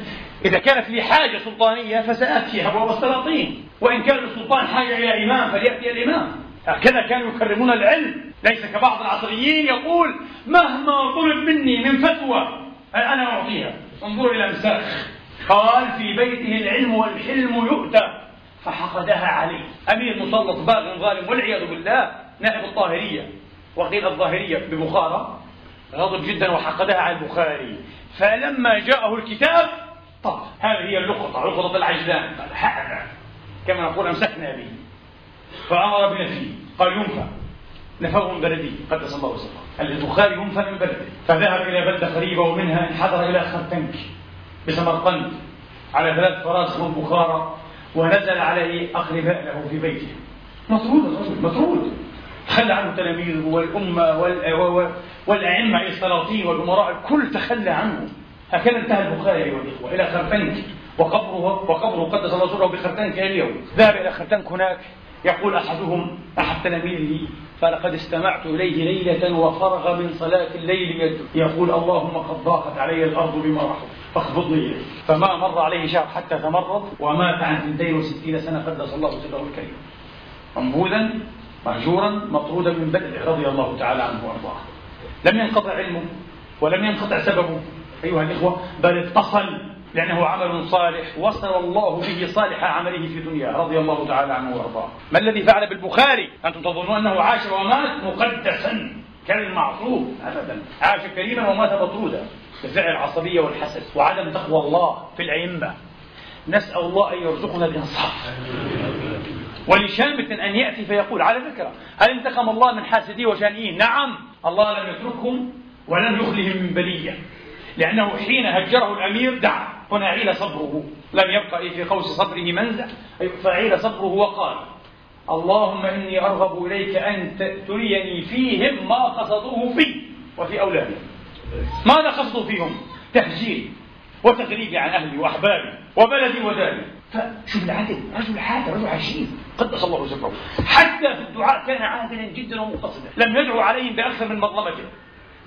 إذا كانت لي حاجة سلطانية فسآتي. أبواب السلاطين. وإن كان السلطان حاجة إلى إمام فليأتي الإمام. هكذا كانوا يكرمون العلم. ليس كبعض العصريين يقول مهما طلب مني من فتوى أنا أعطيها. انظروا إلى مساخ قال في بيته العلم والحلم يؤتى. فحقدها عليه أمير مسلط باغ ظالم والعياذ بالله نائب الطاهرية. وقيل الظاهرية ببخارى غضب جدا وحقدها على البخاري. فلما جاءه الكتاب طب هذه هي اللقطة لقطة العجلان. قال كما نقول أمسكنا به. فأمر بنفيه قال ينفى. نفوه من بلده قدس الله سره البخاري ينفى من بلده. فذهب إلى بلدة قريبة ومنها انحدر إلى خرتنك بسمرقند على ثلاث فراسخ من بخارى ونزل عليه أقرباء له في بيته. مطرود مطرود. تخلى عنه تلاميذه والأمة والأئمة السلاطين والأمراء الكل تخلى عنه. هكذا انتهى البخاري أيها الإخوة إلى خرفنك وقبره وقبره قدس الله سره بخرتنك اليوم. ذهب إلى خرتنك هناك. يقول أحدهم أحد تلاميذه فلقد استمعت إليه ليلة وفرغ من صلاة الليل يقول اللهم قد ضاقت علي الأرض بما رحمت فاخفضني إليه. فما مر عليه شهر حتى تمرض ومات عن 62 سنة قدس الله سره الكريم. منبوذا مهجورا مطرودا من بلده رضي الله تعالى عنه وأرضاه. لم ينقطع علمه ولم ينقطع سببه. أيها الإخوة بل اتصل لأنه عمل صالح وصل الله به صالح عمله في دنياه رضي الله تعالى عنه وأرضاه. ما الذي فعل بالبخاري؟ أنتم تظنون أنه عاش ومات مقدسا كالمعصوم ابدا. عاش كريما ومات مطرودا. بفعل العصبية والحسد وعدم تقوى الله في الأئمة. نسأل الله أن يرزقنا الإنصاف. ولشامت أن يأتي فيقول على فكرة هل انتقم الله من حاسديه وشانئين؟ نعم. الله لم يتركهم ولم يخلهم من بلية. لأنه حين هجره الأمير دعا هنا عيل صبره لم يبقى في قوس صبره منزع. فعيل صبره وقال اللهم إني أرغب إليك أن تريني فيهم ما قصدوه في وفي أولادهم ماذا قصدوا فيهم؟ تهجير وتغريبي عن أهلي وأحبابي وبلدي وداري. فشوف العدل رجل حاد رجل عشير قدس الله سره حتى في الدعاء كان عادلا جدا ومقتصدا. لم يدعو عليهم بأكثر من مظلمته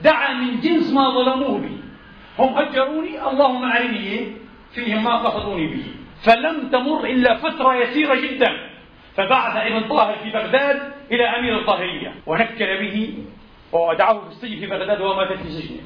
دعا من جنس ما ظلموه به. هم هجروني اللهم أعني فيهم ما قصدوني به. فلم تمر إلا فترة يسيرة جدا. فبعث ابن طاهر في بغداد إلى أمير الطاهرية ونكل به ودعاه في السجن في بغداد ومات في سجنه.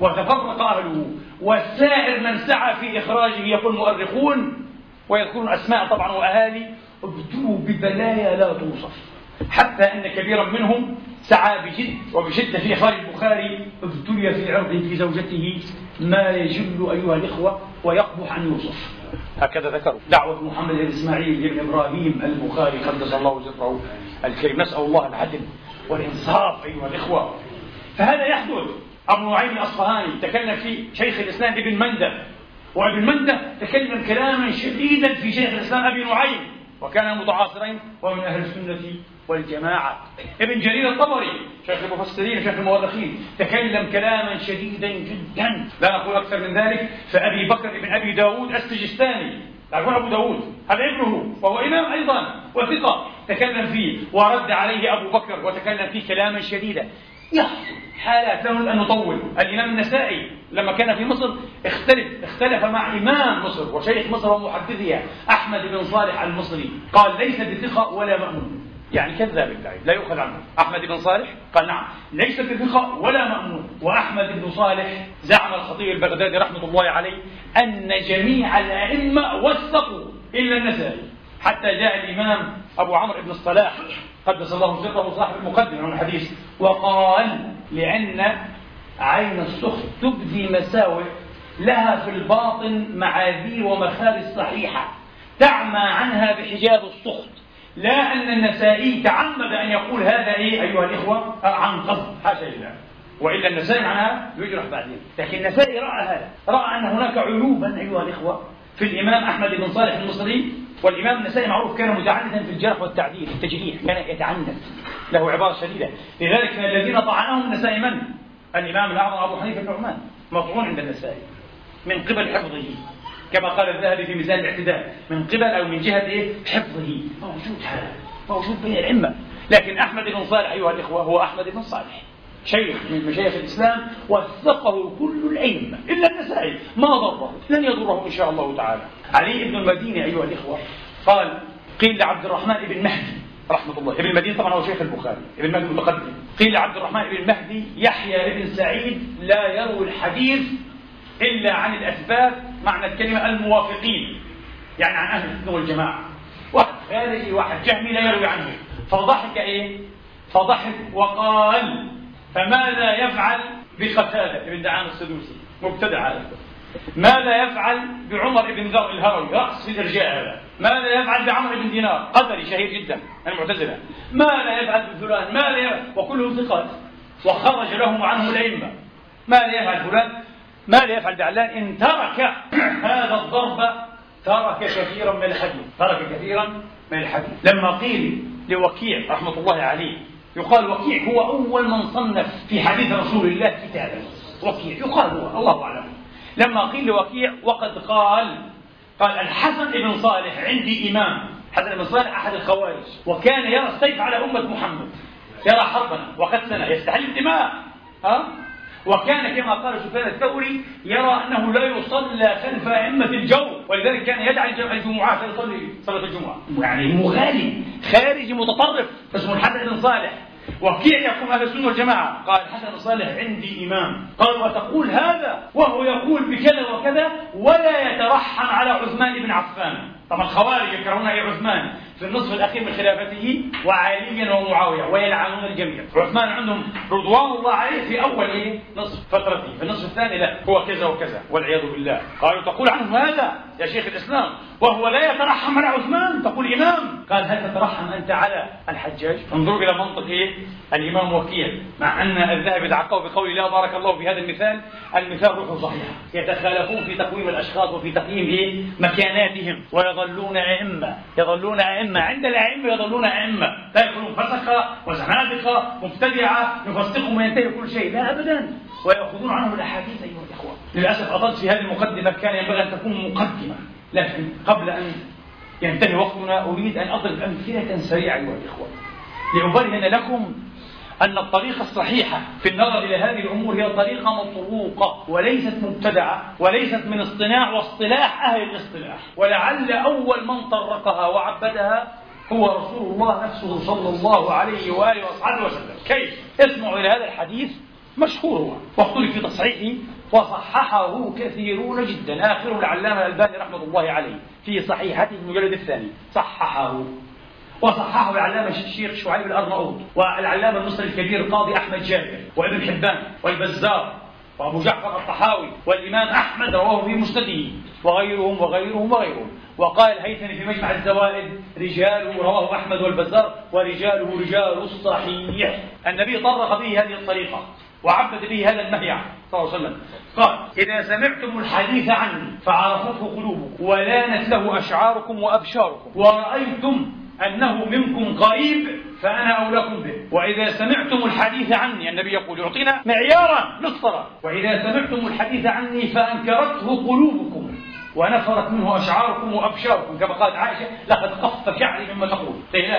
وتفرق أهله. وسائر من سعى في إخراجه يقول مؤرخون ويذكرون أسماء طبعا وأهالي ابتلوا ببلايا لا توصف. حتى أن كبيرا منهم سعى بجد وبشدة في إخراج البخاري ابتلي في عرضه في زوجته ما يجل أيها الإخوة ويقبح أن يوصف. هكذا ذكروا. دعوة محمد بن إسماعيل بن إبراهيم البخاري قدس الله سره الكريم. نسأل الله العدل والإنصاف أيها الإخوة. فهذا يحدث. أبو نعيم الأصفهاني تكلم في شيخ الإسلام ابن مندة وابن مندة تكلم كلاما شديدا في شيخ الإسلام أبي نعيم وكان متعاصرين ومن أهل السنة والجماعة. ابن جرير الطبري شيخ المفسرين شيخ المؤرخين تكلم كلاما شديدا جدا. لا نقول أكثر من ذلك فأبي بكر بن أبي داود السجستاني. تعرفون أبو داود هذا ابنه وهو إمام أيضا وثقة. تكلم فيه ورد عليه أبو بكر وتكلم فيه كلاما شديدا. يحصل حالات لا أن نطول. الإمام النسائي لما كان في مصر اختلف اختلف مع إمام مصر وشيخ مصر ومحدثها أحمد بن صالح المصري. قال ليس بثقة ولا مأمون. يعني كذاب الداعي لا يؤخذ عنه. أحمد بن صالح قال نعم ليس بثقة ولا مأمون. وأحمد بن صالح زعم الخطيب البغدادي رحمة الله عليه أن جميع الأئمة وثقوا إلا النسائي. حتى جاء الإمام أبو عمرو بن الصلاح قدس الله سره صاحب المقدمة من الحديث وقال لأن عين السخط تبدي مساوئ لها في الباطن معاذير ومخارج صحيحة تعمى عنها بحجاب السخط. لا أن النسائي تعمد أن يقول هذا إيه أيها الإخوة عن قصد حاشا لله وإلا النسائي عنها يجرح بعدين. لكن النسائي رأى هذا رأى أن هناك عيوبا أيها الإخوة في الإمام أحمد بن صالح المصري والإمام النسائي معروف كان متعنتا في الجرح والتعديل التجريح كان يتعنت له عبارة شديدة. لذلك من الذين طعنهم النسائي من؟ الإمام الأعظم أبو حنيفة النعمان مطعون عند النسائي. من قبل حفظه. كما قال الذهبي في ميزان الاعتدال. من قبل أو من جهة إيه؟ حفظه. موجود هذا. موجود بين الأئمة. لكن أحمد بن صالح أيها الإخوة هو أحمد بن صالح. شيخ من مشايخ الإسلام وثقه كل الأئمة إلا النسائي. ما ضره. لن يضره إن شاء الله تعالى. علي بن المديني أيها الإخوة قال قيل لعبد الرحمن بن مهدي رحمة الله. ابن المديني طبعا هو شيخ البخاري ابن مهدي المتقدم. قيل لعبد الرحمن بن مهدي يحيى بن سعيد لا يروي الحديث إلا عن الأثبات معنى الكلمة الموافقين يعني عن أهل السنة والجماعة. واحد خارجي واحد جهمي لا يروي عنه. فضحك إيه؟ فضحك وقال فماذا يفعل بقتادة؟ بن دعان السدوسي مبتدع هذا ماذا يفعل بعمر بن ذر الهروي؟ رأس في الإرجاء هذا. ماذا يفعل بعمر بن دينار؟ قدري شهير جدا المعتزلة. ماذا يفعل بفلان؟ ماذا يفعل؟ وكلهم ثقات. وخرج لهم عنه الأئمة. ماذا يفعل فلان؟ ماذا يفعل بعلان؟ إن ترك هذا الضرب ترك كثيرا من الحديث. ترك كثيرا من الحديث. لما قيل لوكيع رحمة الله عليه يقال وكيع هو أول من صنف في حديث رسول الله كتابا. وكيع يقال هو الله أعلم. لما قيل لوكيع وقد قال قال الحسن بن صالح عندي إمام. حسن بن صالح أحد الخوارج. وكان يرى السيف على أمة محمد. يرى حربنا وقد سنة. يستحل الدماء. ها؟ وكان كما قال سفيان الثوري يرى أنه لا يصلى خلف أئمة الجو. ولذلك كان يدعي الجمعات يصلي صلاة الجمعة. يعني مغالي خارجي متطرف اسمه الحسن بن صالح. وكيف يقوم أهل السنة والجماعة؟ قال حسن الصالح عندي إمام، قال وتقول هذا؟ وهو يقول بكذا وكذا ولا يترحم على عثمان بن عفان، طبعا الخوارج يكرهون أي عثمان في النصف الأخير من خلافته وعليا ومعاوية ويلعنون الجميع، عثمان عندهم رضوان الله عليه في أول إيه؟ نصف فترته، في النصف الثاني لا هو كذا وكذا. والعياذ بالله، قالوا تقول عنه هذا يا شيخ الإسلام؟ وهو لا يترحم على عثمان. تقول إمام، قال هل تترحم أنت على الحجاج؟ انظروا إلى منطق إيه؟ الإمام وكيع، مع أن الذهب يتعقب بقول لا بارك الله في هذا المثال، المثال روحه صحيحه، يتخالفون في تقويم الأشخاص وفي تقييم إيه؟ مكاناتهم. ويظلون أئمة، يظلون أئمة، عند الأئمة يظلون أئمة، لا يكونون فسقه وزنادقه مبتدعة يفسقهم وينتهي كل شيء، لا ابدا، ويأخذون عنهم الأحاديث أيها الإخوة. للأسف أطلت في هذه المقدمة كان ينبغي أن تكون مقدمة. لكن قبل أن ينتهي وقتنا أريد أن أضرب أمثلة سريعة أيها الإخوة. لأبرهن لكم أن الطريقة الصحيحة في النظر إلى هذه الأمور هي طريقة مطروقة وليست مبتدعة وليست من اصطناع واصطلاح أهل الاصطلاح. ولعل أول من طرقها وعبدها هو رسول الله نفسه صلى الله عليه وآله وأصحابه وسلم. كيف؟ اسمعوا إلى هذا الحديث مشهور هو. واختلف في تصحيحه وصححه كثيرون جدا. آخره العلامة الألباني رحمة الله عليه في صحيحته المجلد الثاني صححه. وصححه العلامة الشيخ شعيب الأرناؤوط والعلامة المصري الكبير القاضي أحمد جابر وابن حبان والبزار وأبو جعفر الطحاوي والإمام أحمد رواه في مسنده وغيرهم وغيرهم وغيرهم. وقال الهيثمي في مجمع الزوائد رجاله رواه أحمد والبزار ورجاله رجال الصحيح. النبي طرق به هذه الطريقة وعبد به هذا المهيع صلى الله عليه وسلم. قال إذا سمعتم الحديث عني فعرفته قلوبكم ولانت له أشعاركم وأبشاركم. ورأيتم أنه منكم غريب فأنا أولاكم به. وإذا سمعتم الحديث عني النبي يقول يعطينا معيارا للصلاة وإذا سمعتم الحديث عني فأنكرته قلوبكم ونفرت منه أشعاركم وأبشاركم كما قالت عائشة لقد قف شعري مما تقول. قيل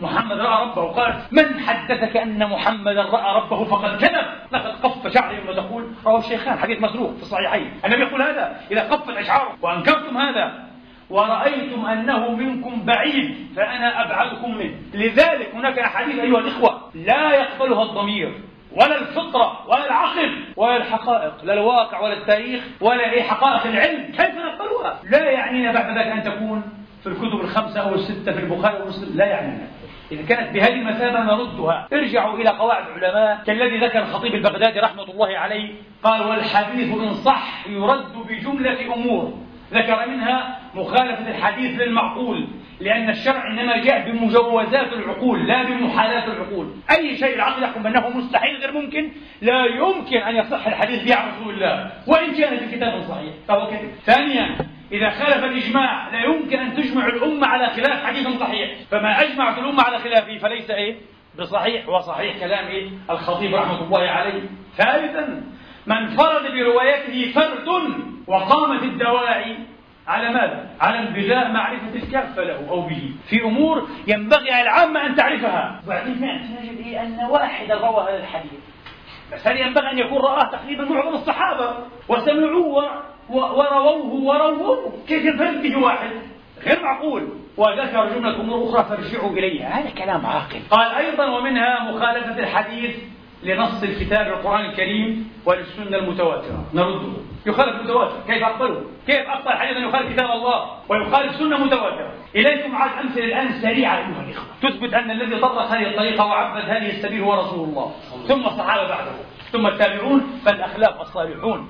محمد رأى ربه. قالت من حدثك أن محمدا رأى ربه فقد كذب؟ لقد قف شعري مما تقول. رواه الشيخان حديث مسروق في الصحيحين. النبي يقول هذا إذا قفت أشعاركم وأنكرتم هذا ورأيتم أنه منكم بعيد فأنا أبعدكم منه. لذلك هناك أحاديث أيها الإخوة لا يقبلها الضمير ولا الفطرة ولا العقل ولا الحقائق لا الواقع ولا التاريخ ولا أي حقائق العلم. كيف نقبلها؟ لا يعنينا بعد ذلك أن تكون في الكتب الخمسة أو الستة في البخاري ومسلم لا يعنينا. إذا كانت بهذه المثابة نردها. ارجعوا إلى قواعد العلماء. كالذي ذكر الخطيب البغدادي رحمة الله عليه قال والحديث إن صح يرد بجملة أمور. ذكر منها مخالفة الحديث للمعقول لأن الشرع إنما جاء بمجوزات العقول لا بمحالات العقول. أي شيء العقل يحكم أنه مستحيل غير ممكن لا يمكن أن يصح الحديث به عن رسول الله. وإن كان في كتاب صحيح فهو كذب. ثانيا إذا خالف الإجماع لا يمكن أن تجمع الأمة على خلاف حديث صحيح. فما أجمعت الأمة على خلافه فليس إيه؟ بصحيح. وصحيح كلام إيه الخطيب رحمة الله عليه. ثالثا من فرد بروايته فرد وقامت الدواعي على ماذا؟ على انبغاء معرفة الكافة له أو به. في أمور ينبغي على العامة أن تعرفها. وبعدين نجد إيه؟ أن واحدا روى هذا الحديث. بس هل ينبغي أن يكون رآه تقريبا معظم الصحابة؟ وسمعوه ورووه ورووه؟ كيف ينفرد به واحد؟ غير معقول. وذكر جملة أمور أخرى فارجعوا إليها. هذا كلام عاقل. قال أيضا ومنها مخالفة الحديث لنص الكتاب القرآن الكريم وللسنة المتواترة. نرده. يخالف المتواتر. كيف أقبله؟ كيف أقبل حديثا يخالف كتاب الله ويخالف سنة متواترة؟ إليكم عاد أمثلة الآن سريعة أيها الإخوة. تثبت أن الذي طرق هذه الطريقة وعبد هذه السبيل هو رسول الله. ثم الصحابة بعده. ثم التابعون فالأخلاق الصالحون.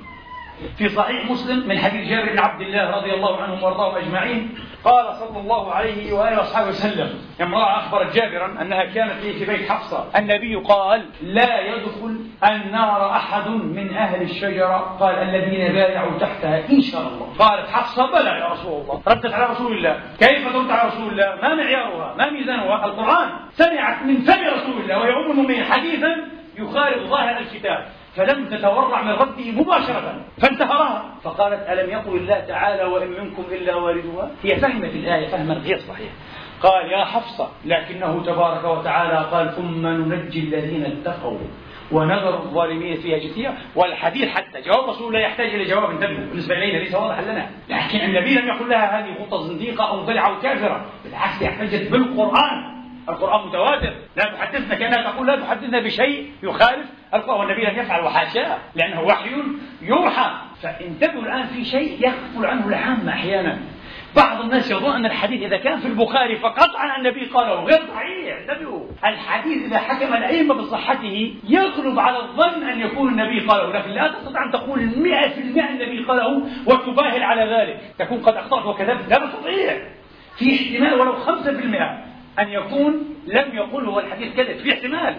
في صحيح مسلم من حديث جابر بن عبد الله رضي الله عنهم وارضاهم أجمعين قال صلى الله عليه وآله وصحبه وسلم امرأة أخبرت جابرا أنها كانت في بيت حفصة. النبي قال لا يدخل النار أحد من أهل الشجرة. قال الذين بايعوا تحتها إن شاء الله. قالت حفصة بلى يا رسول الله. ردت على رسول الله كيف ترد على رسول الله؟ ما معيارها ما ميزانها؟ القرآن سمعت من فم رسول الله وهي ام المؤمنين حديثا يخالف ظاهر الكتاب. فلم تتورع من رده مباشرة فانتهرها. فقالت ألم يقل الله تعالى وإن منكم إلا واردها؟ هي فهمت الآية فهما غير صحيح. قال يا حفصة لكنه تبارك وتعالى قال ثم ننجي الذين اتقوا ونذر الظالمين فيها جثيا. والحديث حتى جواب رسول الله يحتاج إلى جواب انتبهوا بالنسبة إلينا ليس واضحا لنا. لكن النبي لم يقل لها هذه خطه زنديقة أو مبتدعه أو كافرة. بالعكس احتجت بالقرآن. القرآن متواتر. لا تحدثنا كأنها تقول لا تحدثنا بشيء يخالف القرآن. والنبي لم يفعل وحاشاه لأنه وحي يوحى. فانتبهوا الآن في شيء يغفل عنه العامة أحيانا. بعض الناس يظن أن الحديث إذا كان في البخاري فقطعا النبي قاله غير صحيح. انتبهوا. الحديث إذا حكم الأئمة بصحته يغلب على الظن أن يكون النبي قاله لكن لا تستطيع أن تقول 100% النبي قاله وتباهل على ذلك. تكون قد أخطأت وكذبت. لا تستطيع في احتمال ولو 5% أن يكون لم يقل هو الحديث كذب في احتمال.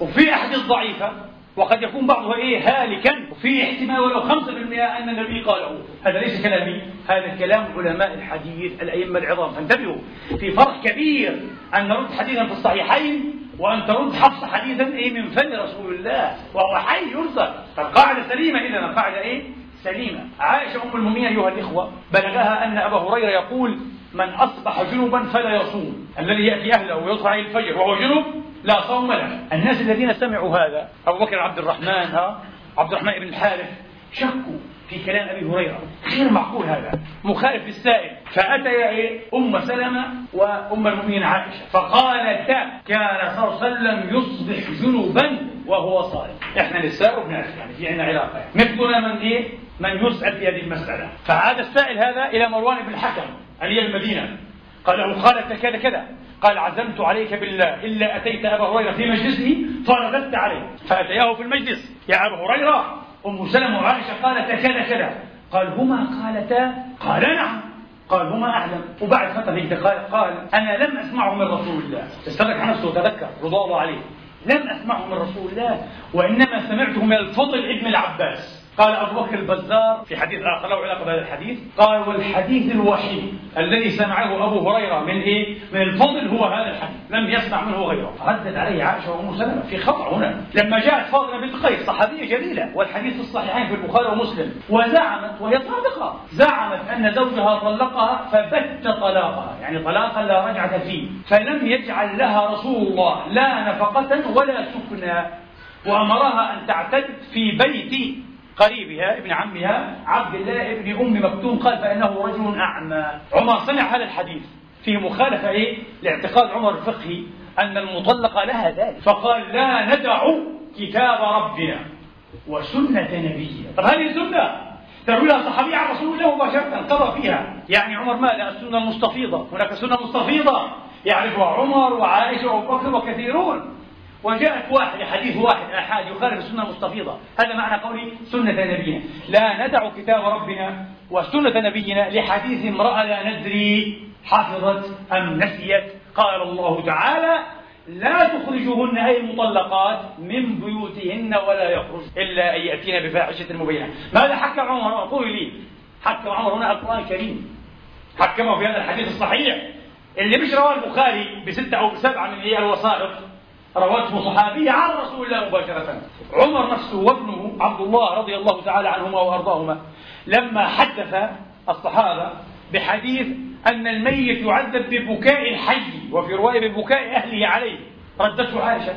وفي أحاديث ضعيفة وقد يكون بعضها إيه هالكا. وفي احتمال ولو 5% أن النبي قاله. هذا ليس كلامي هذا كلام علماء الحديث الأئمة العظام. فانتبهوا في فرق كبير أن نرد حديثا في الصحيحين وأن ترد حفص حديثا إيه من فم رسول الله وهو حي يرزق فالقاعدة سليمة إذا القاعدة إيه؟ سليمة. عائشة أم المؤمنين أيها الإخوة بلغها أن أبا هريرة يقول من أصبح جنبا فلا يصوم الذي يأتي أهله ويصبح عليه الفجر وهو جنب لا صوم له. الناس الذين سمعوا هذا أبو بكر عبد الرحمن ها عبد الرحمن بن الحارث شكوا في كلام أبي هريرة. غير معقول هذا. مخالف للسائل. فاتيا إيه؟ أم سلمة وأم المؤمنين عائشة. فقالتا كان صلى الله عليه وسلم يصبح جنبا وهو صائم. إحنا نساء وبنعرف يعني في عندنا علاقة. يعني. مثلنا من إيه؟ من يسال في هذه المسألة. فعاد السائل هذا إلى مروان بن الحكم علي المدينة. قال له قالت كذا كذا. قال عزمت عليك بالله. إلا أتيت أبا هريرة في مجلسه فرددت عليه. فأتياه في المجلس. يا أبا هريرة أم سلمة وعائشة قالتا كذا كذا. قال هما قالتا؟ قال نعم. قال هما أعلم. وبعد فترة انتقال قال أنا لم أسمعه من رسول الله. استدرك نفسه وتذكر رضا الله عليه. لم أسمعه من رسول الله وإنما سمعته من الفضل ابن العباس. قال أبو بكر البزار في حديث آخر له علاقة بهذا الحديث قال والحديث الوحيد الذي سمعه أبو هريرة من إيه؟ من الفضل هو هذا الحديث لم يسمع منه غيره ردد عليه عائشة وأم سلمة في خطأ هنا لما جاءت فاطمة بنت قيس صحابية جليلة والحديث في الصحيحين في البخاري ومسلم وزعمت وهي صادقة زعمت أن زوجها طلقها فبت طلاقها يعني طلاقا لا رجعة فيه فلم يجعل لها رسول الله لا نفقة ولا سكنى وأمرها أن تعتد في بيت قريبها ابن عمها عبد الله ابن أم مكتوم قال فإنه رجل أعمى. عمر سمع هذا الحديث. في مخالفة إيه؟ لاعتقاد عمر الفقهي أن المطلقة لها ذلك. فقال لا ندع كتاب ربنا وسنة نبينا. طب هذه السنة؟ ترويها صحابي عن رسول الله مباشرة قضى فيها. يعني عمر ماذا السنة المستفيضة. هناك سنة مستفيضة. يعرفها عمر وعائشة وأبو بكر وكثيرون. وجاءت واحدة حديث واحد آحاد يخالف السنة المستفيضة. هذا معنى قولي سنة نبينا. لا ندع كتاب ربنا وسنة نبينا لحديث امرأة لا ندري حفظت أم نسيت. قال الله تعالى لا تخرجوهن أي المطلقات من بيوتهن ولا يخرج إلا أن يأتين بفاحشة مبينة. ماذا حكم عمر؟ قولوا لي حكم عمر هنا القرآن الكريم. حكمه في هذا الحديث الصحيح. اللي مش رواه البخاري بستة أو بسبعة من الوثائق روته صحابي عن رسول الله مباشرة. عمر نفسه وابنه عبد الله رضي الله تعالى عنهما وأرضاهما لما حدث الصحابة بحديث أن الميت يعذب ببكاء الحي وفي رواية ببكاء أهله عليه. ردته عائشة.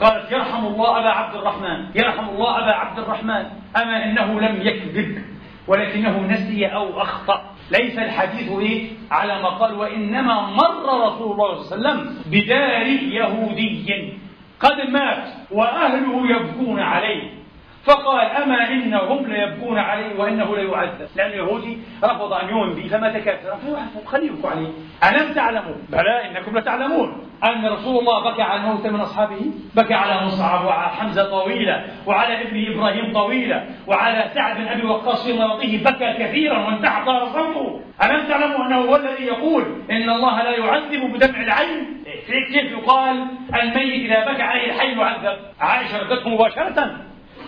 قالت يرحم الله أبا عبد الرحمن يرحم الله أبا عبد الرحمن أما إنه لم يكذب ولكنه نسي أو أخطأ. ليس الحديث إيه؟ على ما قال وإنما مر رسول الله صلى الله عليه وسلم بدار يهودي قد مات وأهله يبكون عليه. فقال أما إنهم ليبكون عليه وإنه ليعذب. لأن اليهودي رفض أن يؤمن به فمات كافرا فيعذب خليه يبكوا عليه ألم تعلموا بلى إنكم لتعلمون أن رسول الله بكى على الموت من أصحابه؟ بكى على مصعب وعلى حمزة طويلة وعلى ابن إبراهيم طويلة وعلى سعد بن أبي وقاص في مرضه. بكى كثيرا وانتحر صوته ألم تعلموا أنه هو الذي يقول إن الله لا يعذب بدمع العين؟ كيف يقال الميت إذا بكى عليه الحي يعذب؟ عائشة ردته مباشرة.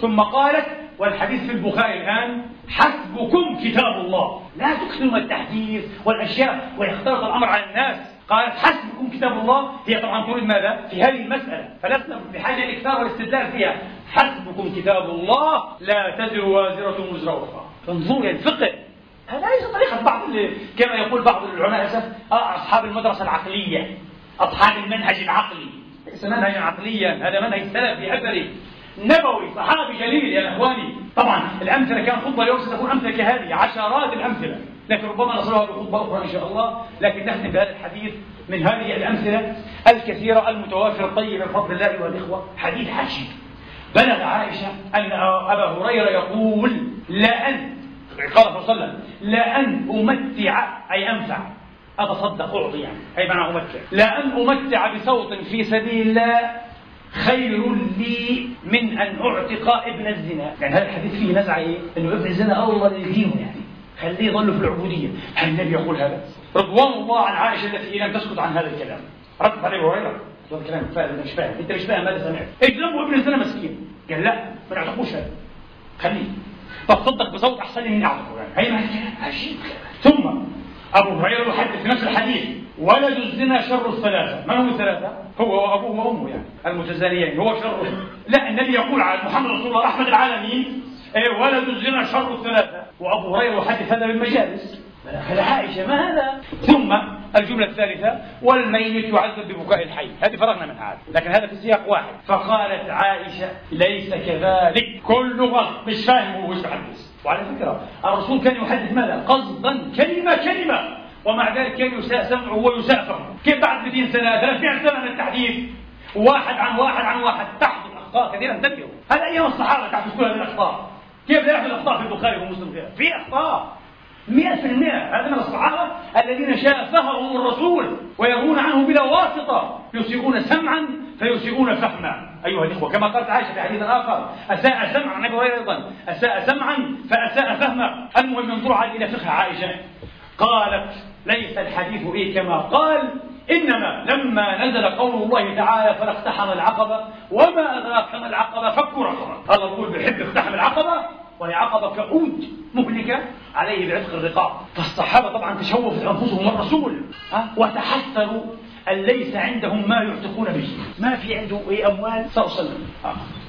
ثم قالت والحديث في البخاري الآن حسبكم كتاب الله. لا تكثروا التحديث والأشياء ويختلط الأمر على الناس. قالت حسبكم كتاب الله. هي طبعا تريد ماذا؟ في هذه المسألة. فلسنا بحاجة للإكثار والاستدلال فيها. حسبكم كتاب الله لا تزر وازرة وزر أخرى. انظروا إلى الفقه. هذا ليس طريقة بعض كما يقول بعض العلماء آه، أصحاب المدرسة العقلية أصحاب المنهج العقلي. ليس منهجا عقليا هذا منهج سلفي أثري. نبوي صحابي جليل يا إخواني. طبعا الأمثلة كان خطبة اليوم ستكون أمثلة كهذه عشرات الأمثلة. لكن ربما نصلها بخطبه أخرى إن شاء الله. لكن نختم بهذا الحديث من هذه الأمثلة الكثيرة المتوافرة الطيبة بفضل الله والإخوة. حديث عجيب بلغ عائشة أن أبا هريرة يقول لأن قال صلى الله عليه وسلم لأن أمتع أي أنفع. اتصدق أعطي يعني. أي معنى أمتع. لأن أمتع بصوت في سبيل الله خير لي من أن أعتق ابن الزنا، يعني هذا الحديث فيه نزعة إيه؟ إنه ابن الزنا الله يدينه يعني. خليه يظل في العبودية، هل النبي يقول هذا؟ رضوان الله عن عائشة التي لم تسكت عن هذا الكلام، رد عليه هريرة. هذا الكلام فاهم مش فاهم، أنت مش فاهم ماذا سمعت؟ اجلبوا ابن الزنا مسكين، قال لا ما نعتقوش هذا. خليه. طب صدق بصوت احسن من اعتقه يعني. هي عجيب ثم أبو هريرة يحدث في نفس الحديث. ولد الزنا شر الثلاثة. من هم الثلاثة؟ هو وأبوه وأمه يعني. المتزانيين. هو شر. لا النبي يقول على محمد رسول الله رحمة العالمين إيه ولد الزنا شر الثلاثة. وأبو هريرة يحدث هذا بالمجالس. عائشة ما هذا؟ ثم الجملة الثالثة والميت يعذب ببكاء الحي. هذه فرغنا من هذا. لكن هذا في سياق واحد. فقالت عائشة ليس كذلك. كل غلط مش فاهم هو وش بحدث وعلى فكرة الرسول كان يحدث ماذا؟ قصدا كلمة كلمة. ومع ذلك كان يساء سمعه ويساء فهمه كيف بعد 200 سنة؟ 300 سنة من التحديث. واحد عن واحد عن واحد. تحدث أخطاء كثيرة انتبهوا هذا أيام الصحابة تحدث كل هذه الأخطاء؟ كيف لا يحدث أخطاء في البخاري ومسلم؟ في أخطاء. مئة في المئة. هذا من الصحابة الذين شافههم الرسول ويروون عنه بلا واسطة. يسيئون سمعا فيسيئون فهما. أيها الإخوة كما قالت عائشة في حديث آخر أساء سمعا أبي هريرة أيضا أساء سمعا فأساء فهما المهم انظروا إلى فقه عائشة. قالت ليس الحديث إيه كما قال إنما لما نزل قول الله تعالى فلا اقتحم العقبة وما أدراك ما العقبة فك رقبة الله يقول بيحب اقتحم العقبة. وهي عقبة كعود مهلكة عليه بعتق الرقاب. فالصحابة طبعا تشوفت أنفسهم الرسول وتحسروا أن ليس عندهم ما يعتقون به. ما في عنده أي أموال؟ صلى الله عليه وسلم.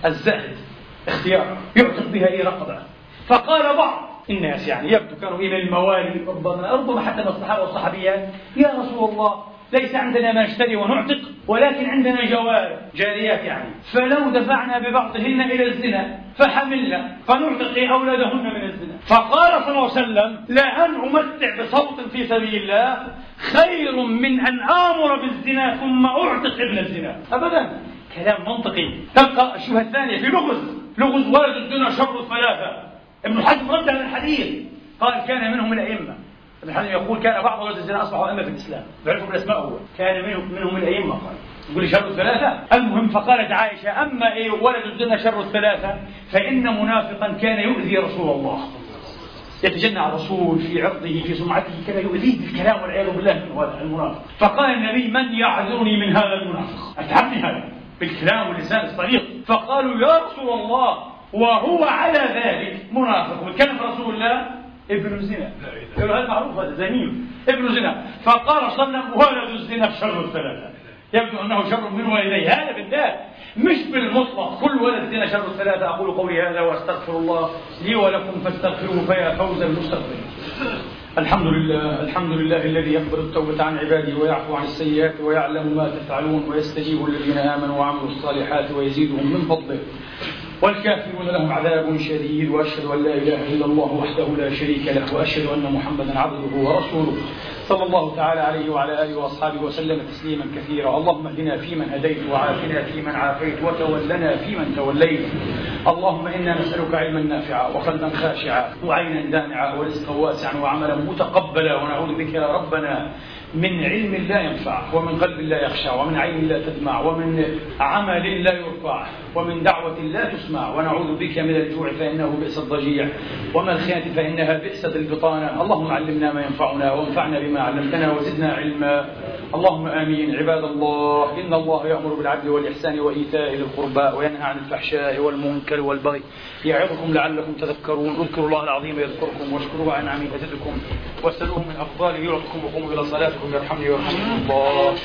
الزاهد اختيار يعتق بها أي رقبة؟ فقال بعض الناس يعني يبدو كانوا من الموالي ربما ربما حتى من الصحابة والصحابيات يا رسول الله ليس عندنا ما نشتري ونعتق ولكن عندنا جوار جاريات يعني. فلو دفعنا ببعضهن إلى الزنا فحملنا فنعتق أولادهن من الزنا. فقال صلى الله عليه وسلم لأن أمتع بصوت في سبيل الله خير من أن آمر بالزنا ثم أعتق ابن الزنا. ابدا. كلام منطقي. تلقى الشبهة الثانية في لغز. لغز ولد الزنا شر الثلاثة. ابن حزم رد على الحديث. قال كان منهم الأئمة. ابن حزم يقول كان بعض ولد الزنا أصبحوا أئمة في الإسلام. بيعرفوا بالاسماء هو. كان منهم منهم الأئمة قال. يقول شر الثلاثة. المهم فقالت عائشة أما إيه ولد الزنا شر الثلاثة؟ فإن منافقا كان يؤذي رسول الله. يتجنى على الرسول في عرضه في سمعته كذا يؤذيه بالكلام والعياذ بالله منه هذا المنافق. فقال النبي من يعذرني من هذا المنافق؟ أتعبني هذا. بالكلام واللسان الصريح. فقالوا يا رسول الله وهو على ذلك منافق. وكان رسول الله ابن زنا. هذا معروف هذا زميل. ابن زنا. فقال صلى الله عليه وسلم ولد الزنا شر الثلاثة. يبدو أنه شر من والديه. هذا بالذات مش بالمطلق. كل ولد زنا شر الثلاثة. أقول قولي هذا وأستغفر الله لي ولكم فاستغفروه فيا فوز المستغفرين. الحمد لله الحمد لله الذي يقبل التوبة عن عباده ويعفو عن السيئات ويعلم ما تفعلون ويستجيب الذين آمنوا وعملوا الصالحات ويزيدهم من فضله. والكافرون لهم عذاب شديد وأشهد أن لا إله إلا الله وحده لا شريك له وأشهد أن محمدا عبده ورسوله. صلى الله تعالى عليه وعلى آله وأصحابه وسلم تسليما كثيرا. اللهم اهدنا فيمن هديت وعافنا فيمن عافيت وتولنا فيمن توليت. اللهم إنا نسألك علما نافعا وقلبا خاشعا وعينا دامعا ورزقا واسعا وعملا متقبلا. ونعوذ بك يا ربنا من علم لا ينفع ومن قلب لا يخشع ومن عين لا تدمع ومن عمل لا يرفع ومن دعوة لا تسمع. ونعوذ بك من الجوع فإنه بئس الضجيع ومن الخيانة فإنها بئست البطانة. اللهم علمنا ما ينفعنا وانفعنا بما علمتنا وزدنا علما. اللهم آمين. عباد الله إن الله يأمر بالعدل والإحسان وإيتاء ذي القربى وينهى عن الفحشاء والمنكر والبغي يعظكم لعلكم تذكرون. اذكروا الله العظيم يذكركم واشكروه على نعمه يزدكم. واسألوه من أفضاله يعطكم وقوموا إلى صلاتكم يرحمني ويرحمكم الله.